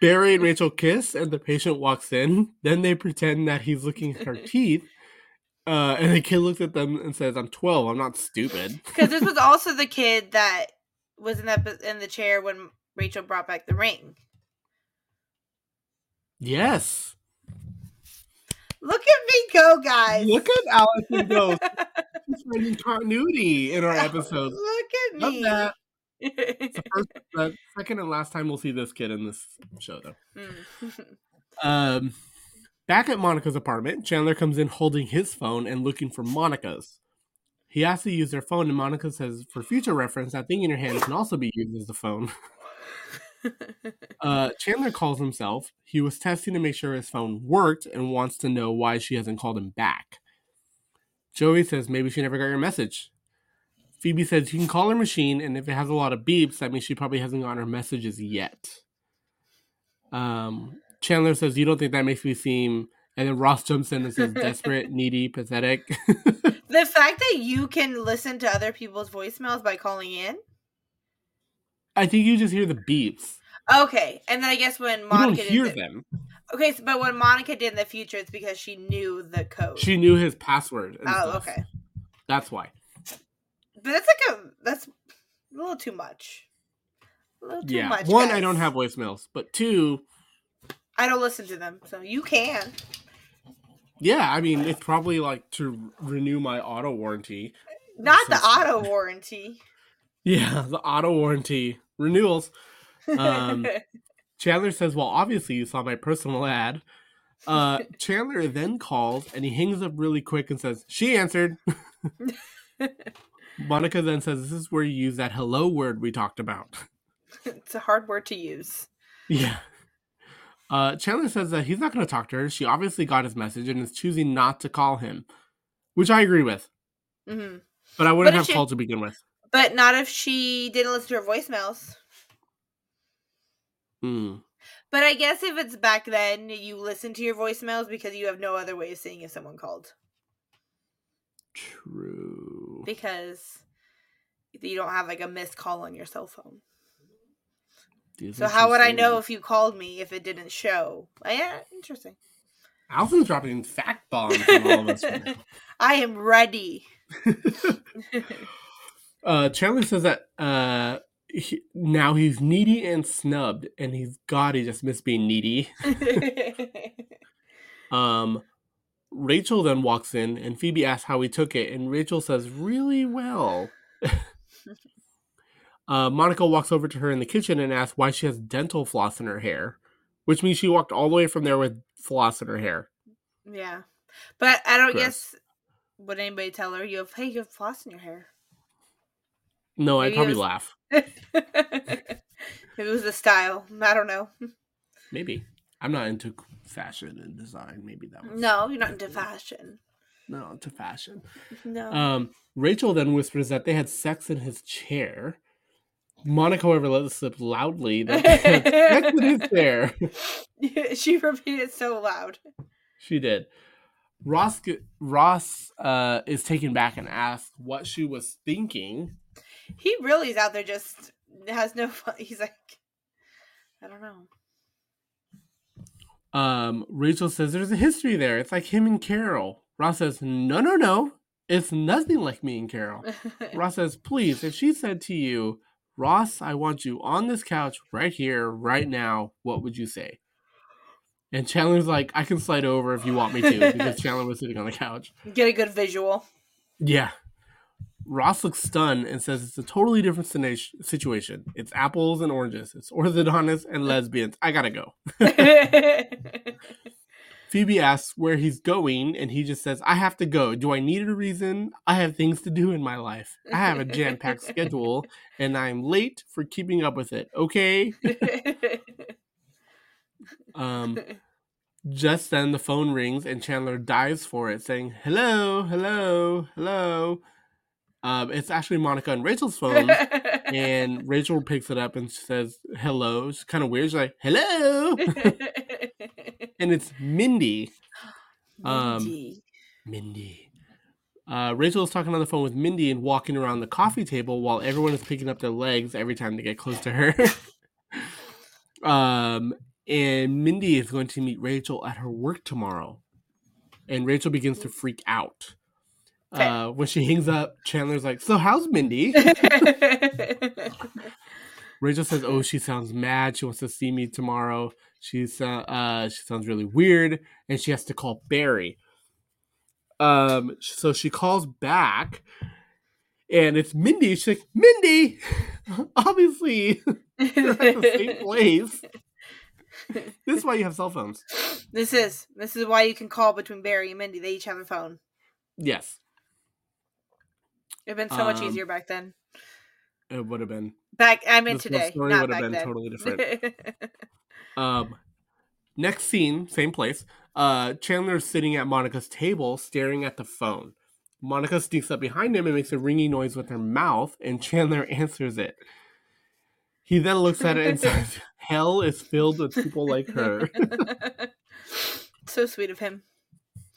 Speaker 1: Barry and Rachel kiss, and the patient walks in. Then they pretend that he's looking at her teeth. Uh, and the kid looks at them and says, "I'm 12. I'm not stupid."
Speaker 2: Because this was also the kid that was in that in the chair when Rachel brought back the ring.
Speaker 1: Yes.
Speaker 2: Look at me go, guys.
Speaker 1: Look at Allison go. She's finding continuity in our episodes.
Speaker 2: Look at
Speaker 1: Love
Speaker 2: me.
Speaker 1: that. It's the first, the second and last time we'll see this kid in this show, though.
Speaker 2: Mm.
Speaker 1: Um, back at Monica's apartment, Chandler comes in holding his phone and looking for Monica's. He asks to use their phone, and Monica says, for future reference, that thing in your hand can also be used as the phone. Uh, Chandler calls himself. He was testing to make sure his phone worked and wants to know why she hasn't called him back. Joey says maybe she never got your message. Phoebe says you can call her machine, and if it has a lot of beeps, that means she probably hasn't gotten her messages yet. Um, Chandler says you don't think that makes me seem, and then Ross jumps in and says desperate, needy, pathetic.
Speaker 2: the fact that you can listen to other people's voicemails by calling in.
Speaker 1: I think you just hear the beeps.
Speaker 2: Okay, and then I guess when
Speaker 1: You
Speaker 2: Monica
Speaker 1: don't hear
Speaker 2: the-
Speaker 1: them.
Speaker 2: Okay, so, but when Monica did in the future, it's because she knew the code.
Speaker 1: She knew his password.
Speaker 2: Oh,
Speaker 1: stuff.
Speaker 2: okay.
Speaker 1: That's why.
Speaker 2: But that's like a that's a little too much. A little too
Speaker 1: yeah.
Speaker 2: much.
Speaker 1: One, I don't have voicemails, but two,
Speaker 2: I don't listen to them, so you can.
Speaker 1: yeah, I mean, it's probably like to renew my auto warranty.
Speaker 2: Not the auto warranty.
Speaker 1: Yeah, the auto warranty renewals. Um, Chandler says, Well, obviously you saw my personal ad. Uh, Chandler then calls and he hangs up really quick and says, She answered. Monica then says, This is where you use that hello word we talked about.
Speaker 2: it's a hard word to use.
Speaker 1: Yeah. Uh, Chandler says that he's not going to talk to her. She obviously got his message and is choosing not to call him, which I agree with.
Speaker 2: hmm
Speaker 1: But I wouldn't
Speaker 2: But
Speaker 1: have
Speaker 2: she-
Speaker 1: called to begin with.
Speaker 2: But not if she didn't listen to her voicemails.
Speaker 1: Hmm.
Speaker 2: But I guess if it's back then, you listen to your voicemails because you have no other way of seeing if someone called.
Speaker 1: True.
Speaker 2: Because you don't have like a missed call on your cell phone. So how would I know if you called me if it didn't show? Uh, yeah, interesting.
Speaker 1: Alvin's dropping fact bombs on all of us.
Speaker 2: I am ready.
Speaker 1: uh, Chandler says that uh, he, now he's needy and snubbed, and he's God, he just missed being needy. Um, Rachel then walks in, and Phoebe asks how he took it, and Rachel says, "Really well." uh, Monica walks over to her in the kitchen and asks why she has dental floss in her hair, which means she walked all the way from there with floss in her hair.
Speaker 2: yeah. But I don't
Speaker 1: Gross.
Speaker 2: guess would anybody tell her you have hey, you have floss in your hair.
Speaker 1: No, I'd probably
Speaker 2: was-
Speaker 1: laugh.
Speaker 2: it was the style. I don't know.
Speaker 1: Maybe I'm not into fashion and design. Maybe that was
Speaker 2: No, you're not into fashion.
Speaker 1: no to fashion.
Speaker 2: No.
Speaker 1: Um, Rachel then whispers that they had sex in his chair. Monica, however, let it slip loudly that they had sex in his chair.
Speaker 2: she repeated so loud.
Speaker 1: She did. Ross Ross uh, is taken back and asks what she was thinking.
Speaker 2: He really is out there just has no fun. He's like, I don't know.
Speaker 1: Um, Rachel says there's a history there. It's like him and Carol. Ross says, no, no, no. It's nothing like me and Carol. Ross says, please, if she said to you, Ross, I want you on this couch right here, right now, what would you say? And Chandler's like, I can slide over if you want me to, because Chandler was sitting on the couch.
Speaker 2: Get a good visual.
Speaker 1: Yeah. Ross looks stunned and says it's a totally different situation. It's apples and oranges. It's orthodontists and lesbians. I gotta go. Phoebe asks where he's going, and he just says, I have to go. Do I need a reason? I have things to do in my life. I have a jam packed schedule, and I'm late for keeping up with it. Okay? Um, just then the phone rings, and Chandler dives for it, saying, Hello, hello, hello. Um, it's actually Monica and Rachel's phone, and Rachel picks it up and says, Hello. It's kind of weird. She's like, Hello. and it's Mindy. Um,
Speaker 2: Mindy.
Speaker 1: Mindy. Uh, Rachel is talking on the phone with Mindy and walking around the coffee table while everyone is picking up their legs every time they get close to her. um, and Mindy is going to meet Rachel at her work tomorrow. And Rachel begins to freak out. Uh, when she hangs up, Chandler's like, So, how's Mindy? Rachel says, "Oh, she sounds mad. She wants to see me tomorrow. She's uh, uh she sounds really weird, and she has to call Barry." Um, so she calls back, and it's Mindy. She's like, "Mindy, obviously you're at the same place. This is why you have cell phones."
Speaker 2: This is this is why you can call between Barry and Mindy. They each have a phone.
Speaker 1: Yes,
Speaker 2: It'd been so much
Speaker 1: Um,
Speaker 2: easier back then.
Speaker 1: it would have been.
Speaker 2: Back I mean
Speaker 1: this
Speaker 2: today,
Speaker 1: story
Speaker 2: not
Speaker 1: would have been
Speaker 2: then.
Speaker 1: totally different. Um, next scene, same place. Uh, Chandler's sitting at Monica's table, staring at the phone. Monica sneaks up behind him and makes a ringing noise with her mouth, and Chandler answers it. He then looks at it and says, "Hell is filled with people like her."
Speaker 2: so sweet of him.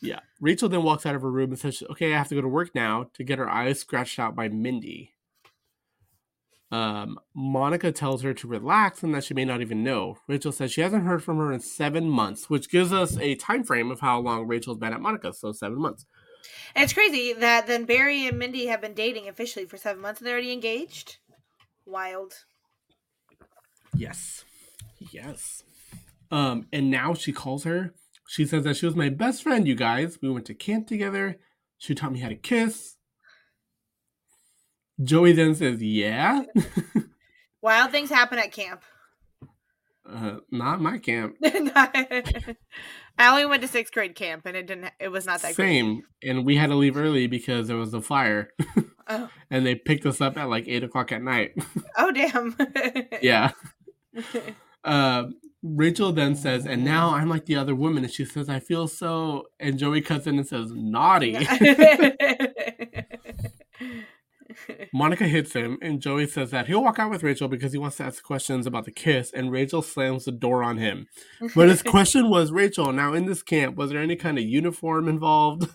Speaker 1: Yeah. Rachel then walks out of her room and says, "Okay, I have to go to work now." To get her eyes scratched out by Mindy. Um, Monica tells her to relax and that she may not even know. Rachel says she hasn't heard from her in seven months, which gives us a time frame of how long Rachel's been at Monica. So seven months.
Speaker 2: And it's crazy that then Barry and Mindy have been dating officially for seven months and they're already engaged. Wild.
Speaker 1: Yes. Yes. Um, and now she calls her. She says that she was my best friend, you guys. We went to camp together. She taught me how to kiss. Joey then says, Yeah.
Speaker 2: Wild things happen at camp.
Speaker 1: Uh, not my camp.
Speaker 2: I only went to sixth grade camp and it didn't it was not that great.
Speaker 1: Same. And we had to leave early because there was a fire.
Speaker 2: Oh.
Speaker 1: and they picked us up at like eight o'clock at night.
Speaker 2: oh damn.
Speaker 1: yeah. Uh, Rachel then says, and now I'm like the other woman. And she says, I feel so. And Joey cuts in and says, naughty. Monica hits him, and Joey says that he'll walk out with Rachel because he wants to ask questions about the kiss, and Rachel slams the door on him. But his question was, Rachel, now in this camp, was there any kind of uniform involved?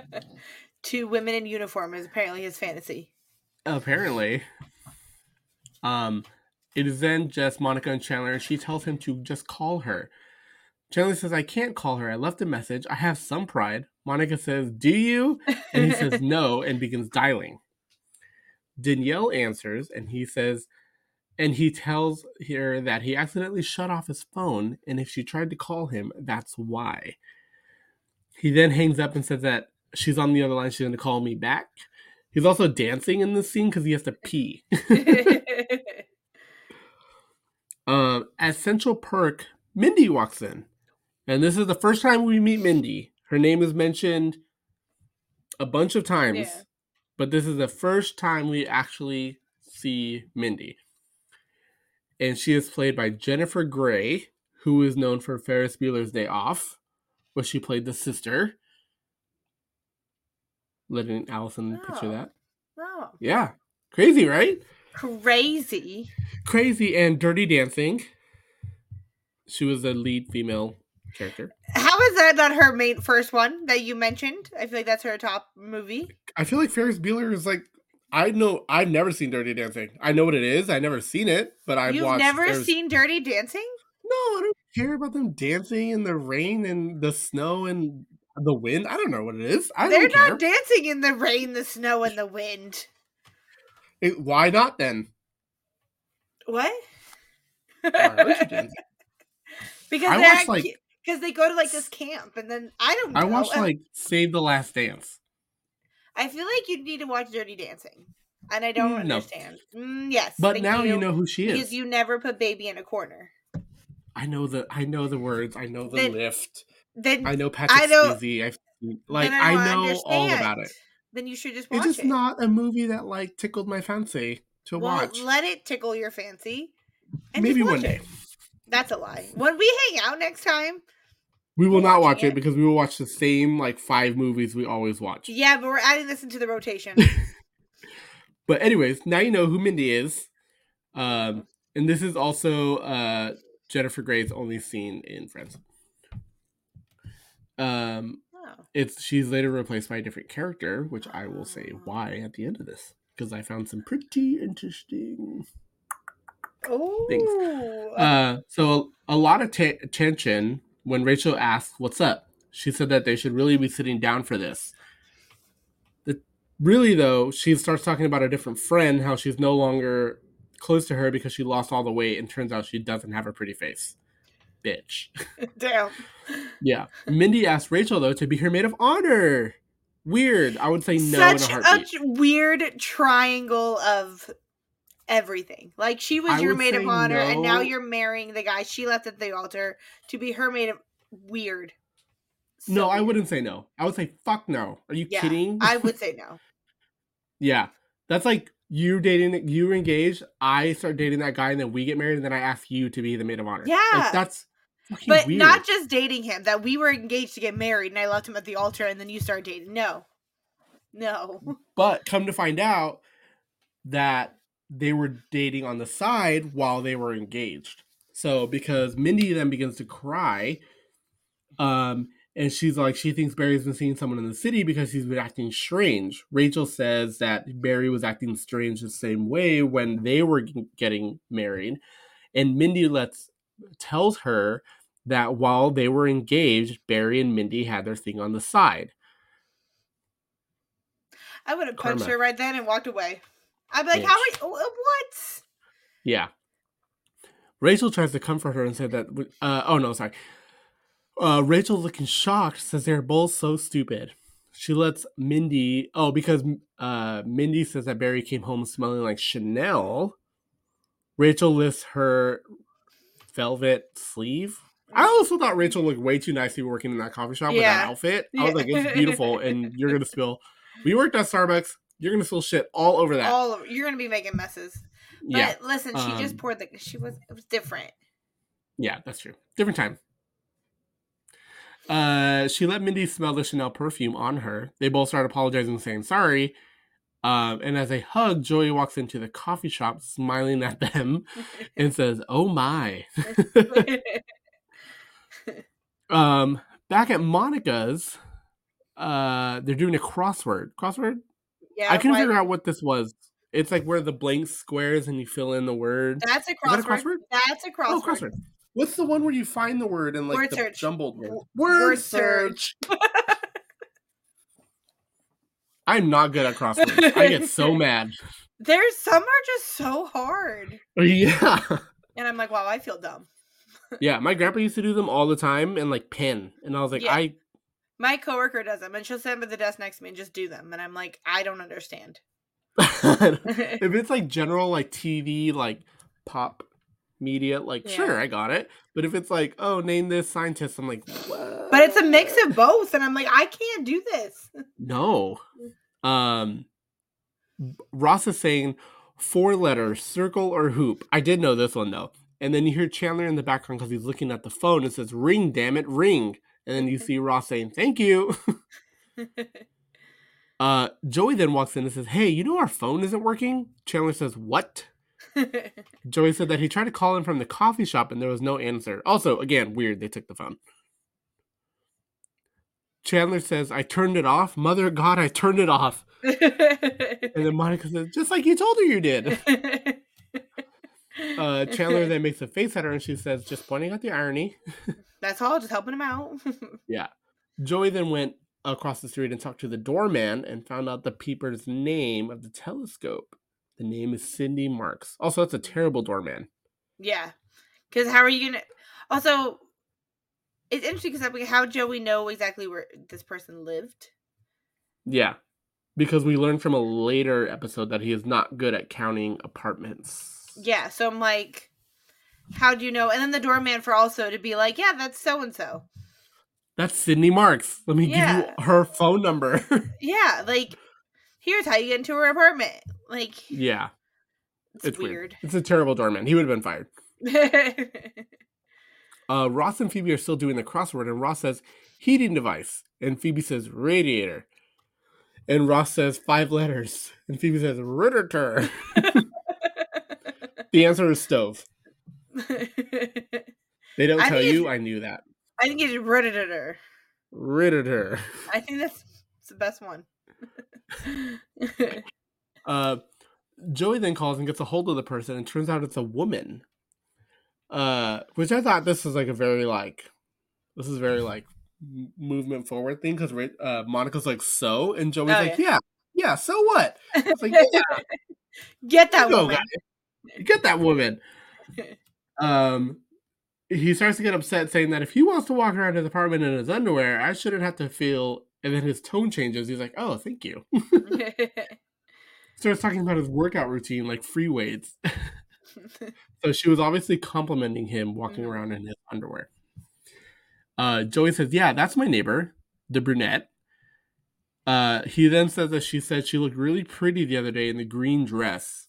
Speaker 2: Two women in uniform is apparently his fantasy.
Speaker 1: Apparently. Um, it is then just Monica and Chandler, and she tells him to just call her. Chandler says, I can't call her. I left a message. I have some pride. Monica says, Do you? And he says no and begins dialing. Danielle answers and he says, and he tells her that he accidentally shut off his phone, and if she tried to call him, that's why. He then hangs up and says that she's on the other line, she's going to call me back. He's also dancing in this scene because he has to pee. Um, at Central Perk, Mindy walks in. And this is the first time we meet Mindy. Her name is mentioned a bunch of times,
Speaker 2: Yeah.
Speaker 1: but this is the first time we actually see Mindy. And she is played by Jennifer Grey, who is known for Ferris Bueller's Day Off, where she played the sister. Letting Allison picture
Speaker 2: Oh.
Speaker 1: that.
Speaker 2: oh,
Speaker 1: Yeah. Crazy, right?
Speaker 2: Crazy.
Speaker 1: Crazy and Dirty Dancing. She was the lead female character.
Speaker 2: How is that not her main first one that you mentioned? I feel like that's her top movie.
Speaker 1: I feel like Ferris Bueller is like I know I've never seen Dirty Dancing. I know what it is. I've never seen it, but I've
Speaker 2: You've
Speaker 1: watched.
Speaker 2: never
Speaker 1: Ferris-
Speaker 2: seen Dirty Dancing?
Speaker 1: No, I don't care about them dancing in the rain and the snow and the wind. I don't know what it is. I
Speaker 2: They're
Speaker 1: don't care.
Speaker 2: not dancing in the rain, the snow, and the wind.
Speaker 1: It- why not then?
Speaker 2: What?
Speaker 1: Why aren't you dancing?
Speaker 2: because
Speaker 1: I watched, like-
Speaker 2: because they go to like this camp and then I don't know.
Speaker 1: I watched like Save the Last Dance.
Speaker 2: I feel like you need to watch Dirty Dancing, and I don't
Speaker 1: Mm, no.
Speaker 2: understand. Mm, yes,
Speaker 1: But now you know who she is because
Speaker 2: you never put baby in a corner.
Speaker 1: I know the I know the words. I know the
Speaker 2: Then-
Speaker 1: lift.
Speaker 2: Then
Speaker 1: I know Patrick
Speaker 2: I
Speaker 1: Swayze. Like I,
Speaker 2: don't
Speaker 1: know all about it.
Speaker 2: Then you should just watch
Speaker 1: It's just
Speaker 2: it.
Speaker 1: not a movie that like tickled my fancy to
Speaker 2: well,
Speaker 1: watch.
Speaker 2: let it tickle your fancy. and
Speaker 1: Maybe one day.
Speaker 2: it. That's a lie. When we hang out next time,
Speaker 1: We will not watch it
Speaker 2: it.
Speaker 1: because we will watch the same like five movies we always watch.
Speaker 2: yeah, but we're adding this into the rotation.
Speaker 1: But anyways, now you know who Mindy is. Um, and this is also uh, Jennifer Grey's only scene in Friends. Um,
Speaker 2: oh.
Speaker 1: it's she's later replaced by a different character, which I will say why at the end of this because I found some pretty interesting.
Speaker 2: Oh.
Speaker 1: Uh, so a lot of ta tension when Rachel asks, "What's up?" She said that they should really be sitting down for this. The, really, though, she starts talking about a different friend, how she's no longer close to her because she lost all the weight, and turns out she doesn't have a pretty face. Bitch.
Speaker 2: Damn.
Speaker 1: Yeah. Mindy asked Rachel though to be her maid of honor. Weird. I would say no
Speaker 2: Such
Speaker 1: in a
Speaker 2: a weird triangle of everything. Like she was
Speaker 1: I
Speaker 2: your maid of honor, and now you're marrying the guy she left at the altar to be her maid of weird.
Speaker 1: no,
Speaker 2: So
Speaker 1: I wouldn't say no. I would say fuck no. Are you
Speaker 2: Yeah,
Speaker 1: kidding?
Speaker 2: I would say no.
Speaker 1: yeah. That's like you dating you engaged, I start dating that guy, and then we get married, and then I ask you to be the maid of honor.
Speaker 2: Yeah.
Speaker 1: Like that's
Speaker 2: But
Speaker 1: weird.
Speaker 2: not just dating him, that we were engaged to get married and I left him at the altar and then you started dating. No. No.
Speaker 1: But come to find out that they were dating on the side while they were engaged. So because Mindy then begins to cry, um, and she's like, she thinks Barry's been seeing someone in the city because he's been acting strange. Rachel says that Barry was acting strange the same way when they were getting married, and Mindy lets tells her that while they were engaged, Barry and Mindy had their thing on the side.
Speaker 2: I would have punched
Speaker 1: Karma.
Speaker 2: her right then and walked away. I'd be like,
Speaker 1: Bitch.
Speaker 2: how are you? What?
Speaker 1: Yeah. Rachel tries to comfort her and said that. Uh, oh no, sorry. Uh, Rachel, looking shocked, says they're both so stupid. She lets Mindy. Oh, because uh, Mindy says that Barry came home smelling like Chanel. Rachel lifts her velvet sleeve. I also thought Rachel looked way too nicely working in that coffee shop with that outfit. I was
Speaker 2: Yeah.
Speaker 1: like, it's beautiful, and you're gonna spill. We worked at Starbucks. You're gonna spill shit all over that.
Speaker 2: All of, you're gonna be making messes. But
Speaker 1: yeah,
Speaker 2: listen, she just
Speaker 1: Um,
Speaker 2: poured the. She was. It was different.
Speaker 1: Yeah, that's true. Different time. Uh, she let Mindy smell the Chanel perfume on her. They both start apologizing, saying sorry. Um, and as they hug, Joey walks into the coffee shop, smiling at them, and says, "Oh my." um, back at Monica's, uh, they're doing a crossword. Crossword.
Speaker 2: yeah,
Speaker 1: I couldn't
Speaker 2: why-
Speaker 1: figure out what this was. It's like where the blank squares and you fill in the word.
Speaker 2: That's a
Speaker 1: that a
Speaker 2: crossword.
Speaker 1: crossword?
Speaker 2: That's a crossword.
Speaker 1: Oh, crossword. What's the one where you find the word and like
Speaker 2: Word
Speaker 1: the
Speaker 2: search.
Speaker 1: jumbled word? Word,
Speaker 2: word
Speaker 1: search. I'm not good at crosswords. I get so mad.
Speaker 2: There's some are just so hard,
Speaker 1: Yeah.
Speaker 2: and I'm like, wow, I feel dumb.
Speaker 1: Yeah, my grandpa used to do them all the time and like pin. And I was like,
Speaker 2: Yeah.
Speaker 1: I
Speaker 2: My coworker does them, and she'll sit at the desk next to me and just do them, and I'm like, I don't understand.
Speaker 1: if it's like general like TV, like pop media, like
Speaker 2: Yeah.
Speaker 1: sure, I got it. But if it's like, oh, name this scientist, I'm like, what?
Speaker 2: But it's a mix of both, and I'm like, I can't do this.
Speaker 1: No. Um Ross is saying four letters, circle or hoop. I did know this one though. And then you hear Chandler in the background because he's looking at the phone. It says ring, damn it, ring. And then you see Ross saying, Thank you. Uh Joey then walks in and says, Hey, you know our phone isn't working? Chandler says, What? Joey said that he tried to call him from the coffee shop and there was no answer. Also, again, weird, they took the phone. Chandler says, I turned it off. Mother God, I turned it off. And then Monica says, just like you told her you did. Uh, Chandler then makes a face at her and she says, just pointing out the irony.
Speaker 2: That's all, just helping him out. Yeah.
Speaker 1: Joey then went across the street and talked to the doorman and found out the peeper's name of the telescope. The name is Cindy Marks. Also, that's a terrible doorman.
Speaker 2: yeah, because how are you gonna? Also, it's interesting because how Joey know exactly where this person lived.
Speaker 1: Yeah. Because we learned from a later episode that he is not good at counting apartments.
Speaker 2: Yeah, so I'm like, how do you know? And then the doorman for also to be like, yeah, that's so and so.
Speaker 1: That's Sydney Marks. Let me
Speaker 2: Yeah.
Speaker 1: give you her phone number.
Speaker 2: Yeah, like here's how you get into her apartment. Like
Speaker 1: yeah,
Speaker 2: it's,
Speaker 1: it's weird.
Speaker 2: weird.
Speaker 1: It's a terrible doorman. He would have been fired. Uh, Ross and Phoebe are still doing the crossword, and Ross says heating device, and Phoebe says radiator, and Ross says five letters, and Phoebe says Ritter. the answer is stove. They don't
Speaker 2: I
Speaker 1: tell you. I knew that.
Speaker 2: I think it's Ritter.
Speaker 1: Ritter.
Speaker 2: I think that's, that's the best one.
Speaker 1: Uh, Joey then calls and gets a hold of the person, and turns out it's a woman. Uh, which I thought this was like a very like, this is very like movement forward thing because uh, Monica's like so, and Joey's
Speaker 2: Oh,
Speaker 1: like yeah, yeah, so what? It's like yeah,
Speaker 2: Get that
Speaker 1: go,
Speaker 2: woman.
Speaker 1: Get that woman. Um, he starts to get upset, saying that if he wants to walk around his apartment in his underwear, I shouldn't have to feel. And then his tone changes. He's like, "Oh, thank you." starts talking about his workout routine, like free weights. so she was obviously complimenting him walking
Speaker 2: Mhm.
Speaker 1: around in his underwear. Uh, Joey says, "Yeah, that's my neighbor, the brunette." Uh, he then says that she said she looked really pretty the other day in the green dress.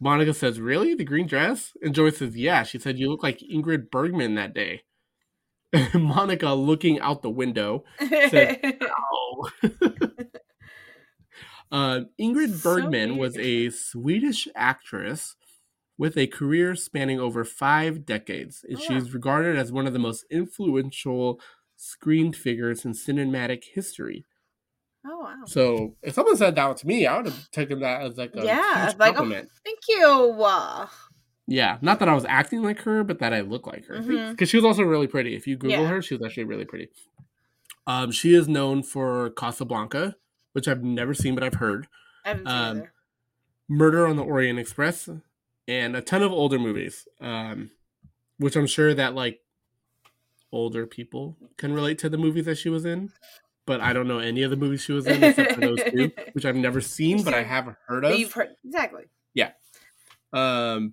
Speaker 1: Monica says, "Really, the green dress?" And Joey says, "Yeah." She said, "You look like Ingrid Bergman that day." Monica, looking out the window, Oh. uh, Ingrid
Speaker 2: So
Speaker 1: Bergman was a Swedish actress with a career spanning over five decades, and
Speaker 2: Oh, wow.
Speaker 1: she's regarded as one of the most influential screened figures in cinematic history.
Speaker 2: Oh wow!
Speaker 1: So, if someone said that to me, I would have taken that as like a
Speaker 2: Yeah,
Speaker 1: huge
Speaker 2: like, oh.
Speaker 1: compliment.
Speaker 2: Thank you. Uh,
Speaker 1: Yeah, not that I was acting like her, but that I look like her. Because
Speaker 2: Mhm.
Speaker 1: she was also really pretty. If you Google
Speaker 2: Yeah.
Speaker 1: her, she was actually really pretty. Um, she is known for Casablanca, which I've never seen, but I've heard.
Speaker 2: I haven't seen
Speaker 1: Um,
Speaker 2: either.
Speaker 1: Murder on the Orient Express, and a ton of older movies, um, which I'm sure that like older people can relate to the movies that she was in. But I don't know any of the movies she was in except for those two, which I've never seen, but I have heard of.
Speaker 2: You've heard exactly. Yeah.
Speaker 1: Um,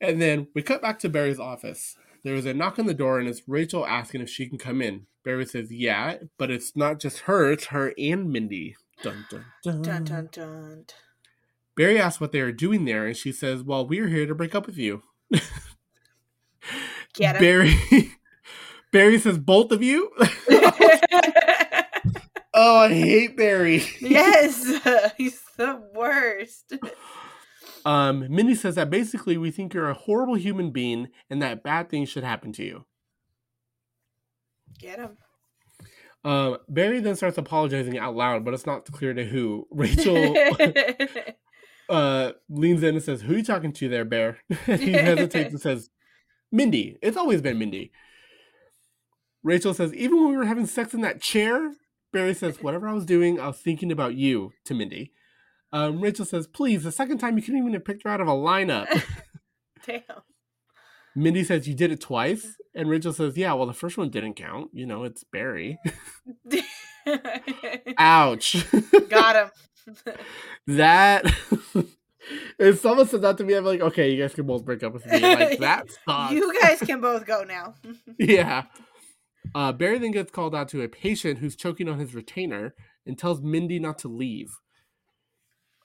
Speaker 1: and then we cut back to Barry's office. There is a knock on the door, and it's Rachel asking if she can come in. Barry says, "Yeah," but it's not just her; it's her and Mindy. Dun dun dun.
Speaker 2: Dun dun dun.
Speaker 1: Barry asks what they are doing there, and she says, "Well, we're here to break up with you."
Speaker 2: Get.
Speaker 1: Barry. Barry says, "Both of you." Oh, I hate Barry.
Speaker 2: yes, he's the worst.
Speaker 1: Um, Mindy says that basically we think you're a horrible human being, and that bad things should happen to you.
Speaker 2: Get him.
Speaker 1: Um, Barry then starts apologizing out loud, but it's not clear to who. Rachel uh, leans in and says, "Who you talking to there, Bear?" and he hesitates and says, "Mindy. It's always been Mindy." Rachel says, "Even when we were having sex in that chair." Barry says, "Whatever I was doing, I was thinking about you." To Mindy, um, Rachel says, "Please, the second time you couldn't even have picked her out of a lineup."
Speaker 2: Damn.
Speaker 1: Mindy says, "You did it twice," and Rachel says, "Yeah, well, the first one didn't count. You know, it's Barry." Ouch.
Speaker 2: Got him.
Speaker 1: that if someone said that to me, I'm like, okay, you guys can both break up with me. Like that sucks.
Speaker 2: You guys can both go now.
Speaker 1: yeah. Uh, Barry then gets called out to a patient who's choking on his retainer and tells Mindy not to leave.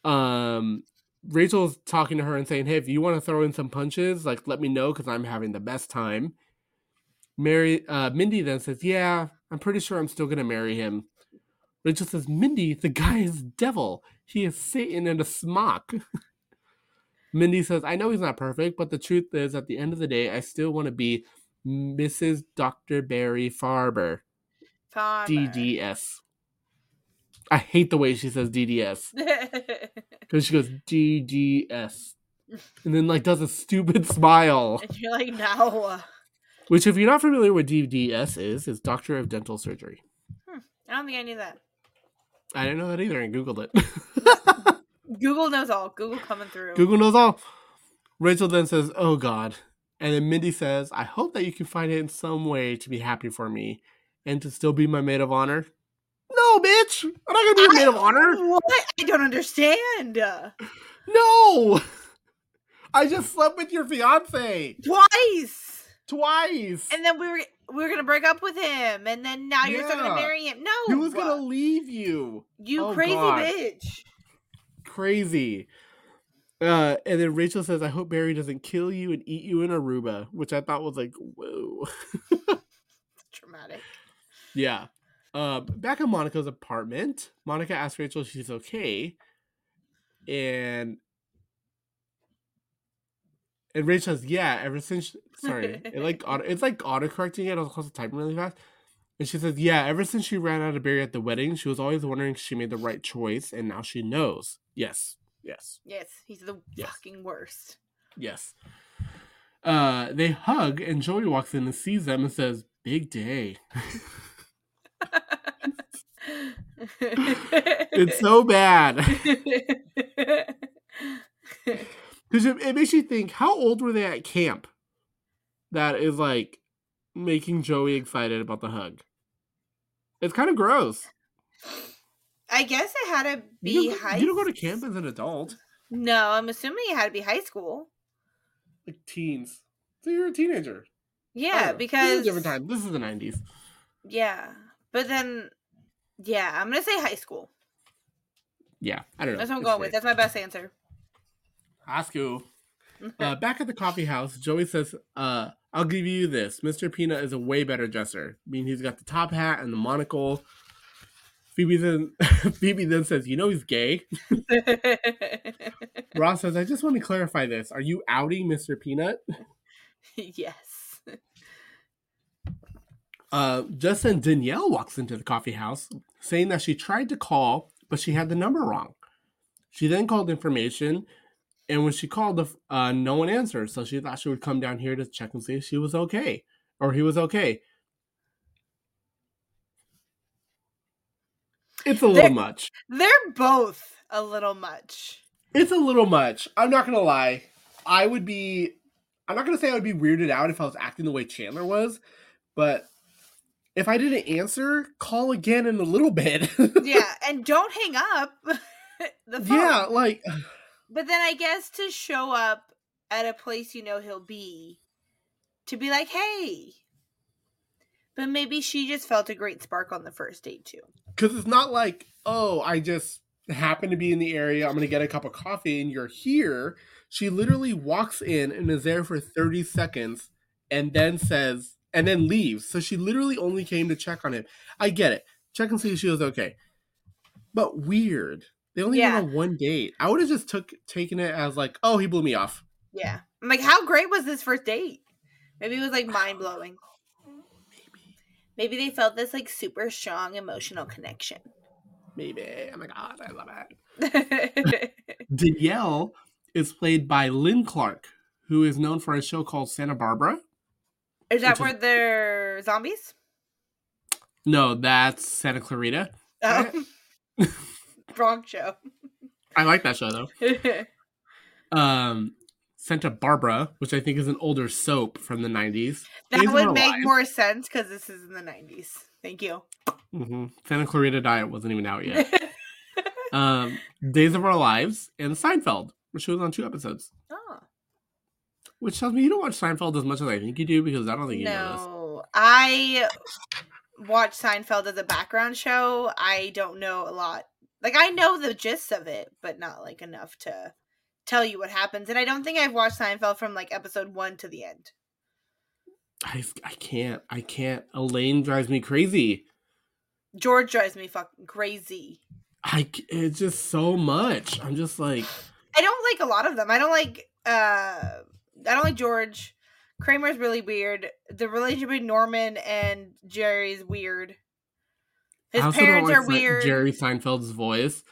Speaker 1: Um, Rachel's talking to her and saying, "Hey, if you want to throw in some punches, like let me know because I'm having the best time." Mary, uh, Mindy then says, "Yeah, I'm pretty sure I'm still gonna marry him." Rachel says, "Mindy, the guy is devil. He is Satan in a smock." Mindy says, "I know he's not perfect, but the truth is, at the end of the day, I still want to be Mrs. Dr. Barry Farber,
Speaker 2: Farmer.
Speaker 1: DDS." I hate the way she says DDS because she goes DDS and then like does a stupid smile.
Speaker 2: and you're like, no.
Speaker 1: Which, if you're not familiar with DDS is, is Doctor of Dental Surgery. Hmm.
Speaker 2: I don't think I knew that.
Speaker 1: I didn't know that either and Googled it.
Speaker 2: Google knows all. Google coming through.
Speaker 1: Google knows all. Rachel then says, Oh God. And then Mindy says, I hope that you can find it in some way to be happy for me and to still be my maid of honor. No, bitch! I'm not gonna be your maid of honor.
Speaker 2: What? I don't understand.
Speaker 1: No! I just slept with your fiance
Speaker 2: twice.
Speaker 1: twice.
Speaker 2: And then we were we were gonna break up with him, and then now you're still gonna marry him. No,
Speaker 1: he was gonna leave you.
Speaker 2: you
Speaker 1: Oh,
Speaker 2: crazy
Speaker 1: God.
Speaker 2: bitch.
Speaker 1: Crazy. Uh, and then Rachel says, "I hope Barry doesn't kill you and eat you in Aruba," which I thought was like, "Whoa."
Speaker 2: Dramatic.
Speaker 1: Yeah. Um, back in Monica's apartment, Monica asks Rachel if she's okay, and and Rachel says, "Yeah." Ever since, sorry, it like auto, it's like auto correcting it. I was close to typing really fast, and she says, "Yeah." Ever since she ran out of Barry at the wedding, she was always wondering if she made the right choice, and now she knows. Yes, yes,
Speaker 2: Yes, he's the
Speaker 1: Yes.
Speaker 2: fucking worst.
Speaker 1: yes. Uh, they hug, and Joey walks in and sees them and says, "Big day." it's so bad. Because it, it makes you think, how old were they at camp? That is like making Joey excited about the hug. It's kind of gross.
Speaker 2: I guess it had to be
Speaker 1: You don't,
Speaker 2: high.
Speaker 1: you don't go to camp as an adult,
Speaker 2: No, I'm assuming it had to be high school.
Speaker 1: like teens. So you're a teenager.
Speaker 2: Yeah,
Speaker 1: don't this
Speaker 2: because
Speaker 1: is a different time. This is the '90s.
Speaker 2: Yeah, but then, yeah, I'm gonna say high school.
Speaker 1: Yeah, I don't know.
Speaker 2: That's what I'm
Speaker 1: It's
Speaker 2: going
Speaker 1: great.
Speaker 2: with. That's my best answer.
Speaker 1: High school. Uh, back at the coffee house, Joey says, uh, I'll give you this. Mr. Peanut is a way better dresser. I mean, he's got the top hat and the monocle. Phoebe then Phoebe then says, "You know he's gay." Ross says, "I just want to clarify this. Are you outing Mr. Peanut?"
Speaker 2: yes.
Speaker 1: Uh, just then Danielle walks into the coffee house, saying that she tried to call, but she had the number wrong. She then called information, and when she called, the uh, no one answered. So she thought she would come down here to check and see if she was okay, or he was okay. It's a little much.
Speaker 2: They're both a little much.
Speaker 1: It's a little much. I'm not gonna lie. I would be. I'm not gonna say I would be weirded out if I was acting the way Chandler was, but if I didn't answer, call again in a little bit.
Speaker 2: Yeah, and don't hang up
Speaker 1: yeah, like
Speaker 2: But then I guess to show up at a place you know he'll be, to be like, hey. But maybe she just felt a great spark on the first date too.
Speaker 1: because it's not like oh, I just happen to be in the area. I'm gonna get a cup of coffee, and you're here. She literally walks in and is there for 30 seconds, and then says, and then leaves. So she literally only came to check on him. I get it. Check and see if she was okay. But weird. They only
Speaker 2: Yeah.
Speaker 1: went on one date. I would have just took taken it as like, oh, he blew me off.
Speaker 2: Yeah. I'm like, how great was this first date? Maybe it was like mind blowing.
Speaker 1: Maybe.
Speaker 2: Maybe they felt this like super strong emotional connection.
Speaker 1: Maybe. Oh my god, I love it. Danielle is played by Lynn Clark, who is known for a show called Santa Barbara.
Speaker 2: Is that
Speaker 1: Which is-
Speaker 2: where they're zombies?
Speaker 1: No, that's Santa Clarita.
Speaker 2: Oh. Wrong show.
Speaker 1: I like that show though. Um, Santa Barbara, which I think is an older soap from the '90s.
Speaker 2: that
Speaker 1: Days
Speaker 2: would make more sense because this is in the 90s. Thank you.
Speaker 1: hmm Santa Clarita Diet wasn't even out yet. um, Days of Our Lives and Seinfeld, which was on two episodes.
Speaker 2: oh,
Speaker 1: Which tells me you don't watch Seinfeld as much as I think you do because I don't think you know this.
Speaker 2: no. I watch Seinfeld as a background show. I don't know a lot. Like, I know the gist of it, but not like enough to tell you what happens. And I don't think I've watched Seinfeld from like episode one to the end.
Speaker 1: I, I can't. I can't. Elaine drives me crazy.
Speaker 2: George drives me fucking crazy.
Speaker 1: I it's just so much. I'm just like
Speaker 2: I don't like a lot of them. I don't like uh I don't like George. Kramer's really weird. The relationship between Norman and Jerry is weird. His parents
Speaker 1: like
Speaker 2: are weird.
Speaker 1: Jerry Seinfeld's voice.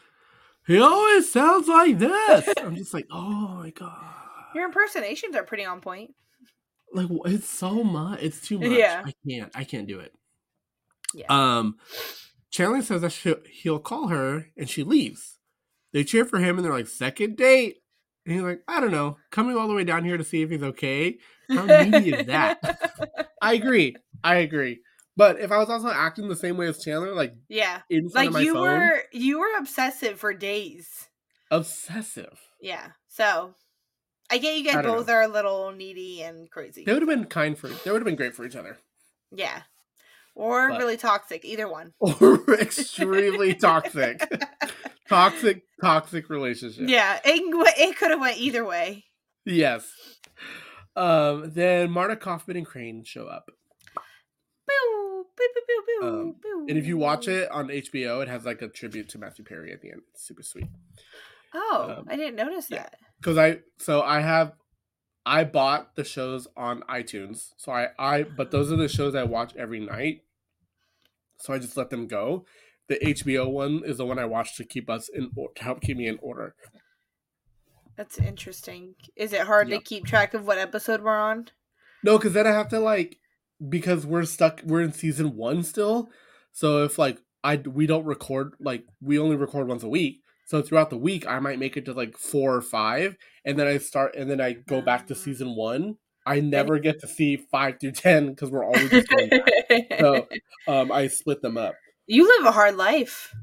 Speaker 1: He always sounds like this. I'm just like, oh my god.
Speaker 2: Your impersonations are pretty on point.
Speaker 1: Like it's so much. It's too much.
Speaker 2: Yeah.
Speaker 1: I can't. I can't do it.
Speaker 2: Yeah.
Speaker 1: Um, Chandler says that she, he'll call her, and she leaves. They cheer for him, and they're like, second date. And he's like, I don't know, coming all the way down here to see if he's okay. How needy is that? I agree. I agree. But if I was also acting the same way as Chandler, like
Speaker 2: yeah.
Speaker 1: in front
Speaker 2: Like you
Speaker 1: phone,
Speaker 2: were you were obsessive for days.
Speaker 1: obsessive.
Speaker 2: Yeah. So I get you guys both are a little needy and crazy.
Speaker 1: They would have been kind for. They would have been great for each other.
Speaker 2: Yeah. Or
Speaker 1: But-
Speaker 2: really toxic, either one.
Speaker 1: Or extremely toxic, toxic, toxic relationship.
Speaker 2: Yeah, it, it could have went either way.
Speaker 1: Yes. Um. Then Marta Kauffman and Crane show up,
Speaker 2: Boo,
Speaker 1: Um, and if you watch it on HBO, it has like a tribute to Matthew Perry at the end. It's super sweet.
Speaker 2: Oh,
Speaker 1: um,
Speaker 2: I didn't notice
Speaker 1: yeah.
Speaker 2: that.
Speaker 1: because I so I have I bought the shows on iTunes. So I I but those are the shows I watch every night. So I just let them go. The HBO one is the one I watch to keep us in or- to help keep me in order.
Speaker 2: That's interesting. Is it hard
Speaker 1: Yeah.
Speaker 2: to keep track of what episode we're on?
Speaker 1: No, because then I have to like because we're stuck. We're in season one still. So if like I we don't record like we only record once a week. So throughout the week, I might make it to like four or five, and then I start, and then I go back to
Speaker 2: Ah.
Speaker 1: season one. I never get to see five through ten because we're always just going. back. So um, I split them up.
Speaker 2: you live a hard life.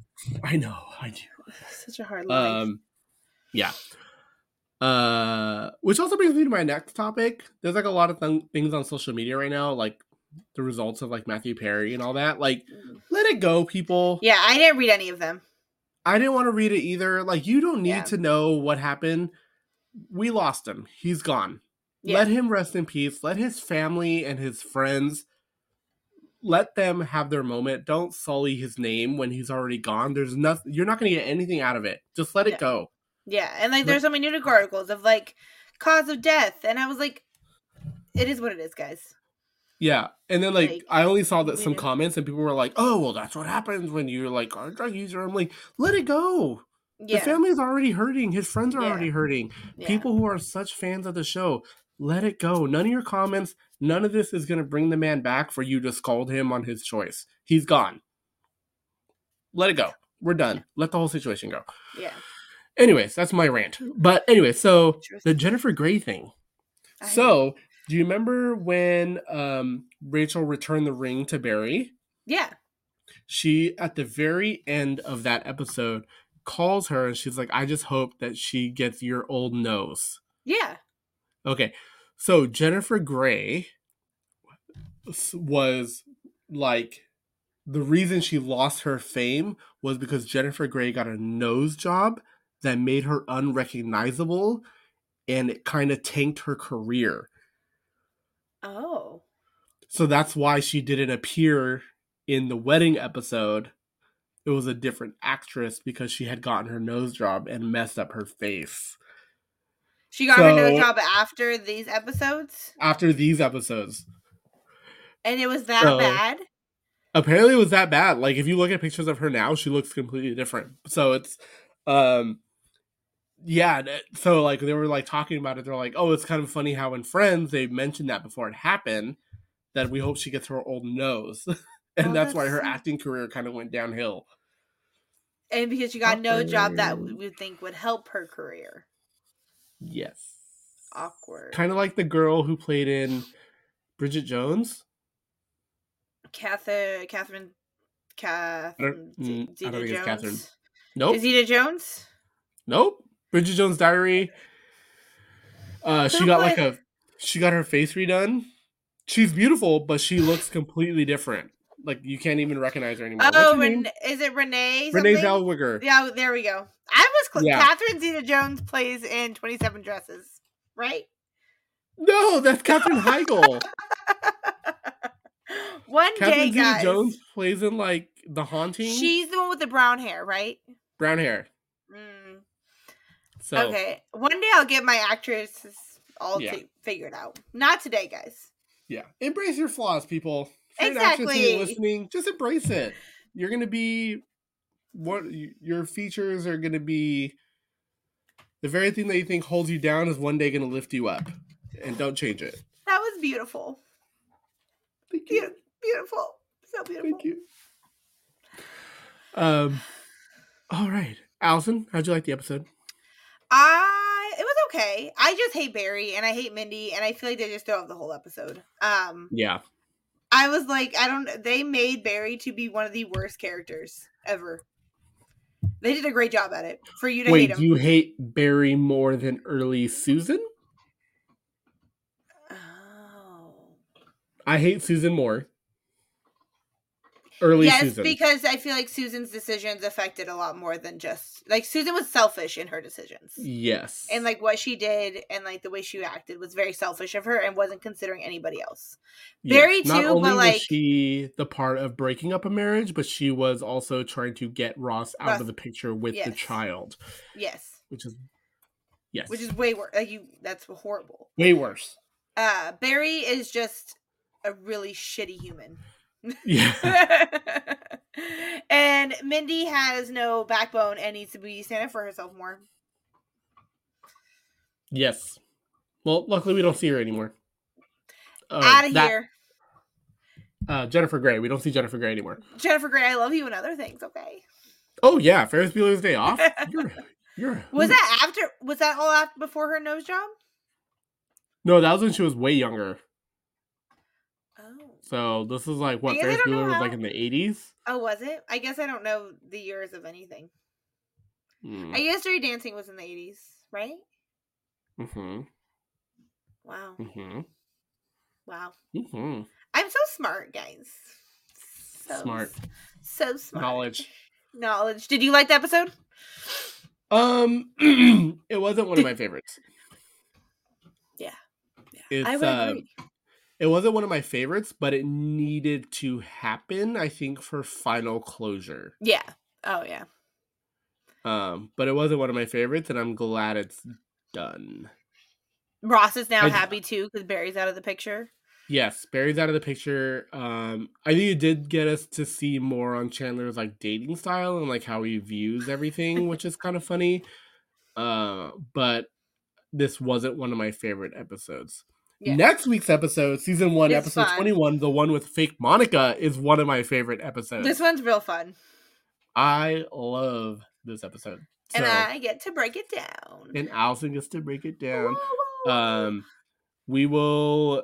Speaker 1: I know, I do.
Speaker 2: Such a hard life.
Speaker 1: Um, yeah. Uh, which also brings me to my next topic. There's like a lot of th- things on social media right now, like the results of like Matthew Perry and all that. Like, let it go, people.
Speaker 2: yeah, I didn't read any of them.
Speaker 1: I didn't want to read it either. Like, you don't need
Speaker 2: Yeah.
Speaker 1: to know what happened. We lost him. He's gone.
Speaker 2: Yeah.
Speaker 1: Let him rest in peace. Let his family and his friends let them have their moment. Don't sully his name when he's already gone. There's nothing you're not going to get anything out of it. Just let it go.
Speaker 2: Yeah, and like there's so many news articles of like cause of death, and I was like, it is what it is, guys.
Speaker 1: Yeah. And then like,
Speaker 2: Like,
Speaker 1: I only saw that some
Speaker 2: yeah.
Speaker 1: comments and people were like, "Oh, well that's what happens when you're like a drug user." I'm like, "Let it go." The
Speaker 2: family
Speaker 1: is already hurting. His friends are
Speaker 2: Yeah.
Speaker 1: already hurting.
Speaker 2: yeah.
Speaker 1: People who are such fans of the show, let it go. None of your comments, none of this is going to bring the man back for you to scold him on his choice. He's gone. Let it go. We're done. Let the whole situation go.
Speaker 2: yeah.
Speaker 1: Anyways, that's my rant. But anyway, so the Jennifer Grey thing.
Speaker 2: I-
Speaker 1: So, do you remember when um, Rachel returned the ring to Barry?
Speaker 2: yeah,
Speaker 1: She, at the very end of that episode, calls her and she's like, I just hope that she gets your old nose.
Speaker 2: yeah,
Speaker 1: Okay. So Jennifer Grey was like the reason she lost her fame was because Jennifer Grey got a nose job that made her unrecognizable and it kind of tanked her career.
Speaker 2: oh,
Speaker 1: So that's why she didn't appear in the wedding episode. It was a different actress because she had gotten her nose job and messed up her face.
Speaker 2: she got her nose job after these episodes,
Speaker 1: After these episodes,
Speaker 2: and it was that
Speaker 1: So-
Speaker 2: bad.
Speaker 1: apparently it was that bad like if you look at pictures of her now she looks completely different so it's um yeah so like they were like talking about it they're like oh it's kind of funny how in friends they mentioned that before it happened that we hope she gets her old nose and
Speaker 2: Oh,
Speaker 1: that's why her acting career kind of went downhill
Speaker 2: And because she got no job that we would think would help her career.
Speaker 1: yes
Speaker 2: Awkward.
Speaker 1: kind of like the girl who played in bridget jones
Speaker 2: Catherine, Catherine, Catherine,
Speaker 1: mm, I don't
Speaker 2: Zeta
Speaker 1: think it's
Speaker 2: Jones.
Speaker 1: Catherine. nope
Speaker 2: Is Zeta Jones?
Speaker 1: Nope. Bridget Jones' Diary. Uh, she got like a, she got her face redone. She's beautiful, but she looks completely different. Like you can't even recognize her anymore.
Speaker 2: Oh? Ren- is it Renee?
Speaker 1: Renee
Speaker 2: something?
Speaker 1: Zellweger.
Speaker 2: Yeah, there we go. I was cl-
Speaker 1: Yeah.
Speaker 2: Catherine Zeta Jones plays in Twenty Seven Dresses, right?
Speaker 1: No, that's Katherine Heigl.
Speaker 2: One day,
Speaker 1: Catherine
Speaker 2: guys.
Speaker 1: Zeta-Jones plays in like The Haunting.
Speaker 2: She's the one with the brown hair, right?
Speaker 1: brown hair. So
Speaker 2: Okay. One day I'll get my actresses all
Speaker 1: Yeah.
Speaker 2: fi- figured out. Not today, guys.
Speaker 1: yeah, embrace your flaws, people. If you're an actress and you're
Speaker 2: Exactly.
Speaker 1: listening, just embrace it. You're gonna be what your features are gonna be. The very thing that you think holds you down is one day gonna lift you up, and don't change it.
Speaker 2: That was beautiful.
Speaker 1: Thank
Speaker 2: Be- beautiful. So beautiful.
Speaker 1: Thank you. Um. All right, Allison, how'd you like the episode?
Speaker 2: I it was okay. I just hate Barry and I hate Mindy and I feel like they just throw up the whole episode. Um
Speaker 1: Yeah.
Speaker 2: I was like, I don't they made Barry to be one of the worst characters ever. They did a great job at it. For you to
Speaker 1: Wait,
Speaker 2: hate
Speaker 1: him. You hate Barry more than early Susan? Oh. I hate Susan more. Early
Speaker 2: yes,
Speaker 1: Susan.
Speaker 2: because I feel like Susan's decisions affected a lot more than just like Susan was selfish in her decisions.
Speaker 1: yes.
Speaker 2: And like what she did and like the way she acted was very selfish of her and wasn't considering anybody else.
Speaker 1: Yes.
Speaker 2: Barry
Speaker 1: Not
Speaker 2: too,
Speaker 1: only
Speaker 2: but,
Speaker 1: was
Speaker 2: like-
Speaker 1: she the part of breaking up a marriage, but she was also trying to get Ross out
Speaker 2: Ross-
Speaker 1: of the picture with the child,
Speaker 2: Yes.
Speaker 1: which is yes,
Speaker 2: Which is way worse. Like you that's horrible.
Speaker 1: way worse.
Speaker 2: Uh Barry is just a really shitty human.
Speaker 1: Yeah.
Speaker 2: and Mindy has no backbone and needs to be standing for herself more.
Speaker 1: yes. Well, luckily we don't see her anymore. Uh,
Speaker 2: Out of
Speaker 1: that-
Speaker 2: here.
Speaker 1: Uh, Jennifer Grey. We don't see Jennifer Grey anymore.
Speaker 2: Jennifer Grey, I love you and other things, okay?
Speaker 1: Oh yeah, Ferris Bueller's Day Off. You're you're
Speaker 2: Was that after was that all after before her nose job?
Speaker 1: No, that was when she was way younger.
Speaker 2: Oh.
Speaker 1: So this is like what Ferris Bueller was like in the eighties.
Speaker 2: Oh, was it? I guess I don't know the years of anything.
Speaker 1: Mm.
Speaker 2: I guess Dirty Dancing was in the 80s, right?
Speaker 1: Mm-hmm.
Speaker 2: Wow.
Speaker 1: Mm-hmm.
Speaker 2: Wow.
Speaker 1: Mm-hmm.
Speaker 2: I'm so smart, guys. So
Speaker 1: Smart.
Speaker 2: So smart.
Speaker 1: Knowledge.
Speaker 2: Knowledge. Did you like the episode?
Speaker 1: Um, it wasn't one of my favorites.
Speaker 2: Yeah. Yeah.
Speaker 1: It's,
Speaker 2: I would
Speaker 1: uh,
Speaker 2: agree.
Speaker 1: It wasn't one of my favorites, but it needed to happen, I think, for final closure.
Speaker 2: Yeah. Oh, yeah.
Speaker 1: Um, but it wasn't one of my favorites, and I'm glad it's done.
Speaker 2: Ross is now
Speaker 1: I-
Speaker 2: happy too because Barry's out of the picture.
Speaker 1: Yes, Barry's out of the picture. Um, I think it did get us to see more on Chandler's like dating style and like how he views everything, which is kind of funny. Uh, but this wasn't one of my favorite episodes.
Speaker 2: Yeah.
Speaker 1: Next week's episode, season one,
Speaker 2: It's
Speaker 1: episode
Speaker 2: fun.
Speaker 1: 21, the one with fake Monica, is one of my favorite episodes.
Speaker 2: This one's real fun.
Speaker 1: I love this episode. So,
Speaker 2: And I get to break it down.
Speaker 1: and Allison gets to break it down.
Speaker 2: Woo.
Speaker 1: Um, we will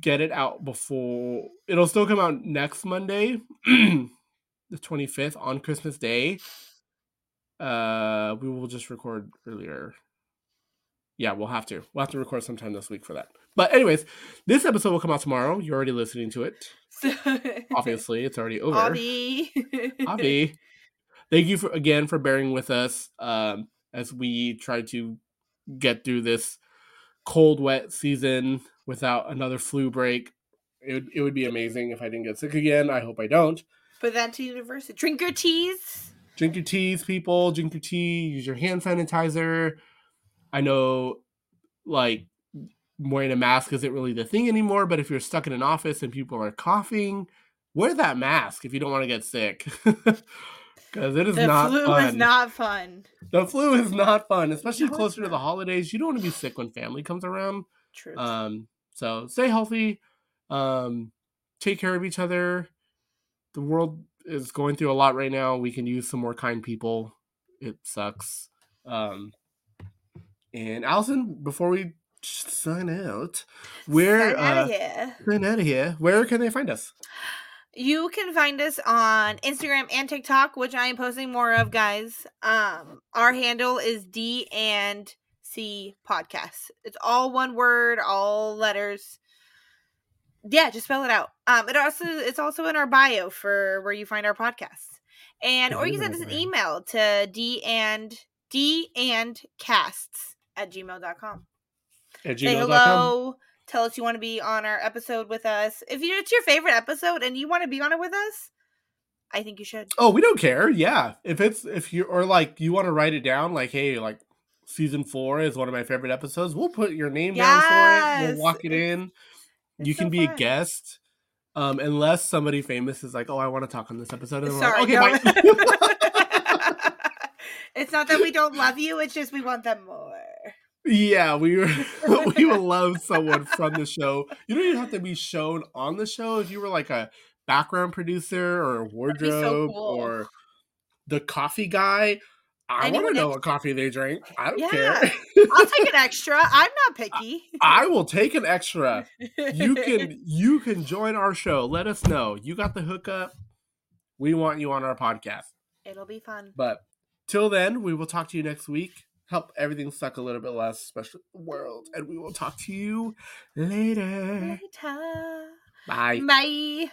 Speaker 1: get it out before it'll still come out next Monday, the 25th on Christmas Day. Uh, we will just record earlier. Yeah, we'll have to. We'll have to record sometime this week for that. But anyways, this episode will come out tomorrow. You're already listening to it. Obviously, it's already over.
Speaker 2: Avi.
Speaker 1: Avi. Thank you for again for bearing with us um, as we try to get through this cold, wet season without another flu break. It would, it would be amazing if I didn't get sick again. I hope I don't.
Speaker 2: Put that to university. Drink your teas.
Speaker 1: Drink your teas, people. Drink your tea. Use your hand sanitizer. I know, like, wearing a mask isn't really the thing anymore, but if you're stuck in an office and people are coughing, wear that mask if you don't want to get sick. Because it is
Speaker 2: The
Speaker 1: not
Speaker 2: flu
Speaker 1: fun.
Speaker 2: is not fun.
Speaker 1: The flu is not fun, especially
Speaker 2: No,
Speaker 1: closer to the holidays. You don't want to be sick when family comes around.
Speaker 2: True.
Speaker 1: Um, so stay healthy. Um, take care of each other. The world is going through a lot right now. We can use some more kind people. It sucks. Um, and Allison, before we sign out, where
Speaker 2: Sign outta
Speaker 1: uh,
Speaker 2: here.
Speaker 1: sign out of here, where can they find us?
Speaker 2: You can find us on Instagram and TikTok, which I am posting more of, guys. Um, our handle is D and C podcast. It's all one word, all letters. Yeah, just spell it out. Um, it also it's also in our bio for where you find our podcasts. And or you can send us an email to D and D and casts at gmail.com.
Speaker 1: At
Speaker 2: Say
Speaker 1: gmail.com.
Speaker 2: hello. Tell us you want to be on our episode with us. If you, it's your favorite episode and you want to be on it with us, I think you should.
Speaker 1: Oh, we don't care. Yeah. If it's if you or like you want to write it down, like, hey, like season four is one of my favorite episodes, we'll put your name down for it. We'll walk it in.
Speaker 2: It's
Speaker 1: you can
Speaker 2: so
Speaker 1: be a guest. Um, unless somebody famous is like, Oh, I want to talk on this episode. And
Speaker 2: Sorry,
Speaker 1: like,
Speaker 2: no.
Speaker 1: bye.
Speaker 2: it's not that we don't love you; it's just we want them more.
Speaker 1: Yeah, we were we would love someone from the show. You don't even have to be shown on the show. If you were like a background producer or a
Speaker 2: be so
Speaker 1: wardrobe
Speaker 2: cool.
Speaker 1: or the coffee guy. I want to know what coffee they drink. I don't
Speaker 2: Yeah.
Speaker 1: care.
Speaker 2: I'll take an extra. I'm not picky.
Speaker 1: I will take an extra. You can you can join our show. Let us know. You got the hookup. We want you on our podcast.
Speaker 2: It'll be fun.
Speaker 1: But till then, we will talk to you next week. Help everything suck a little bit less, especially the world. And we will talk to you later.
Speaker 2: Later.
Speaker 1: Bye.
Speaker 2: Bye.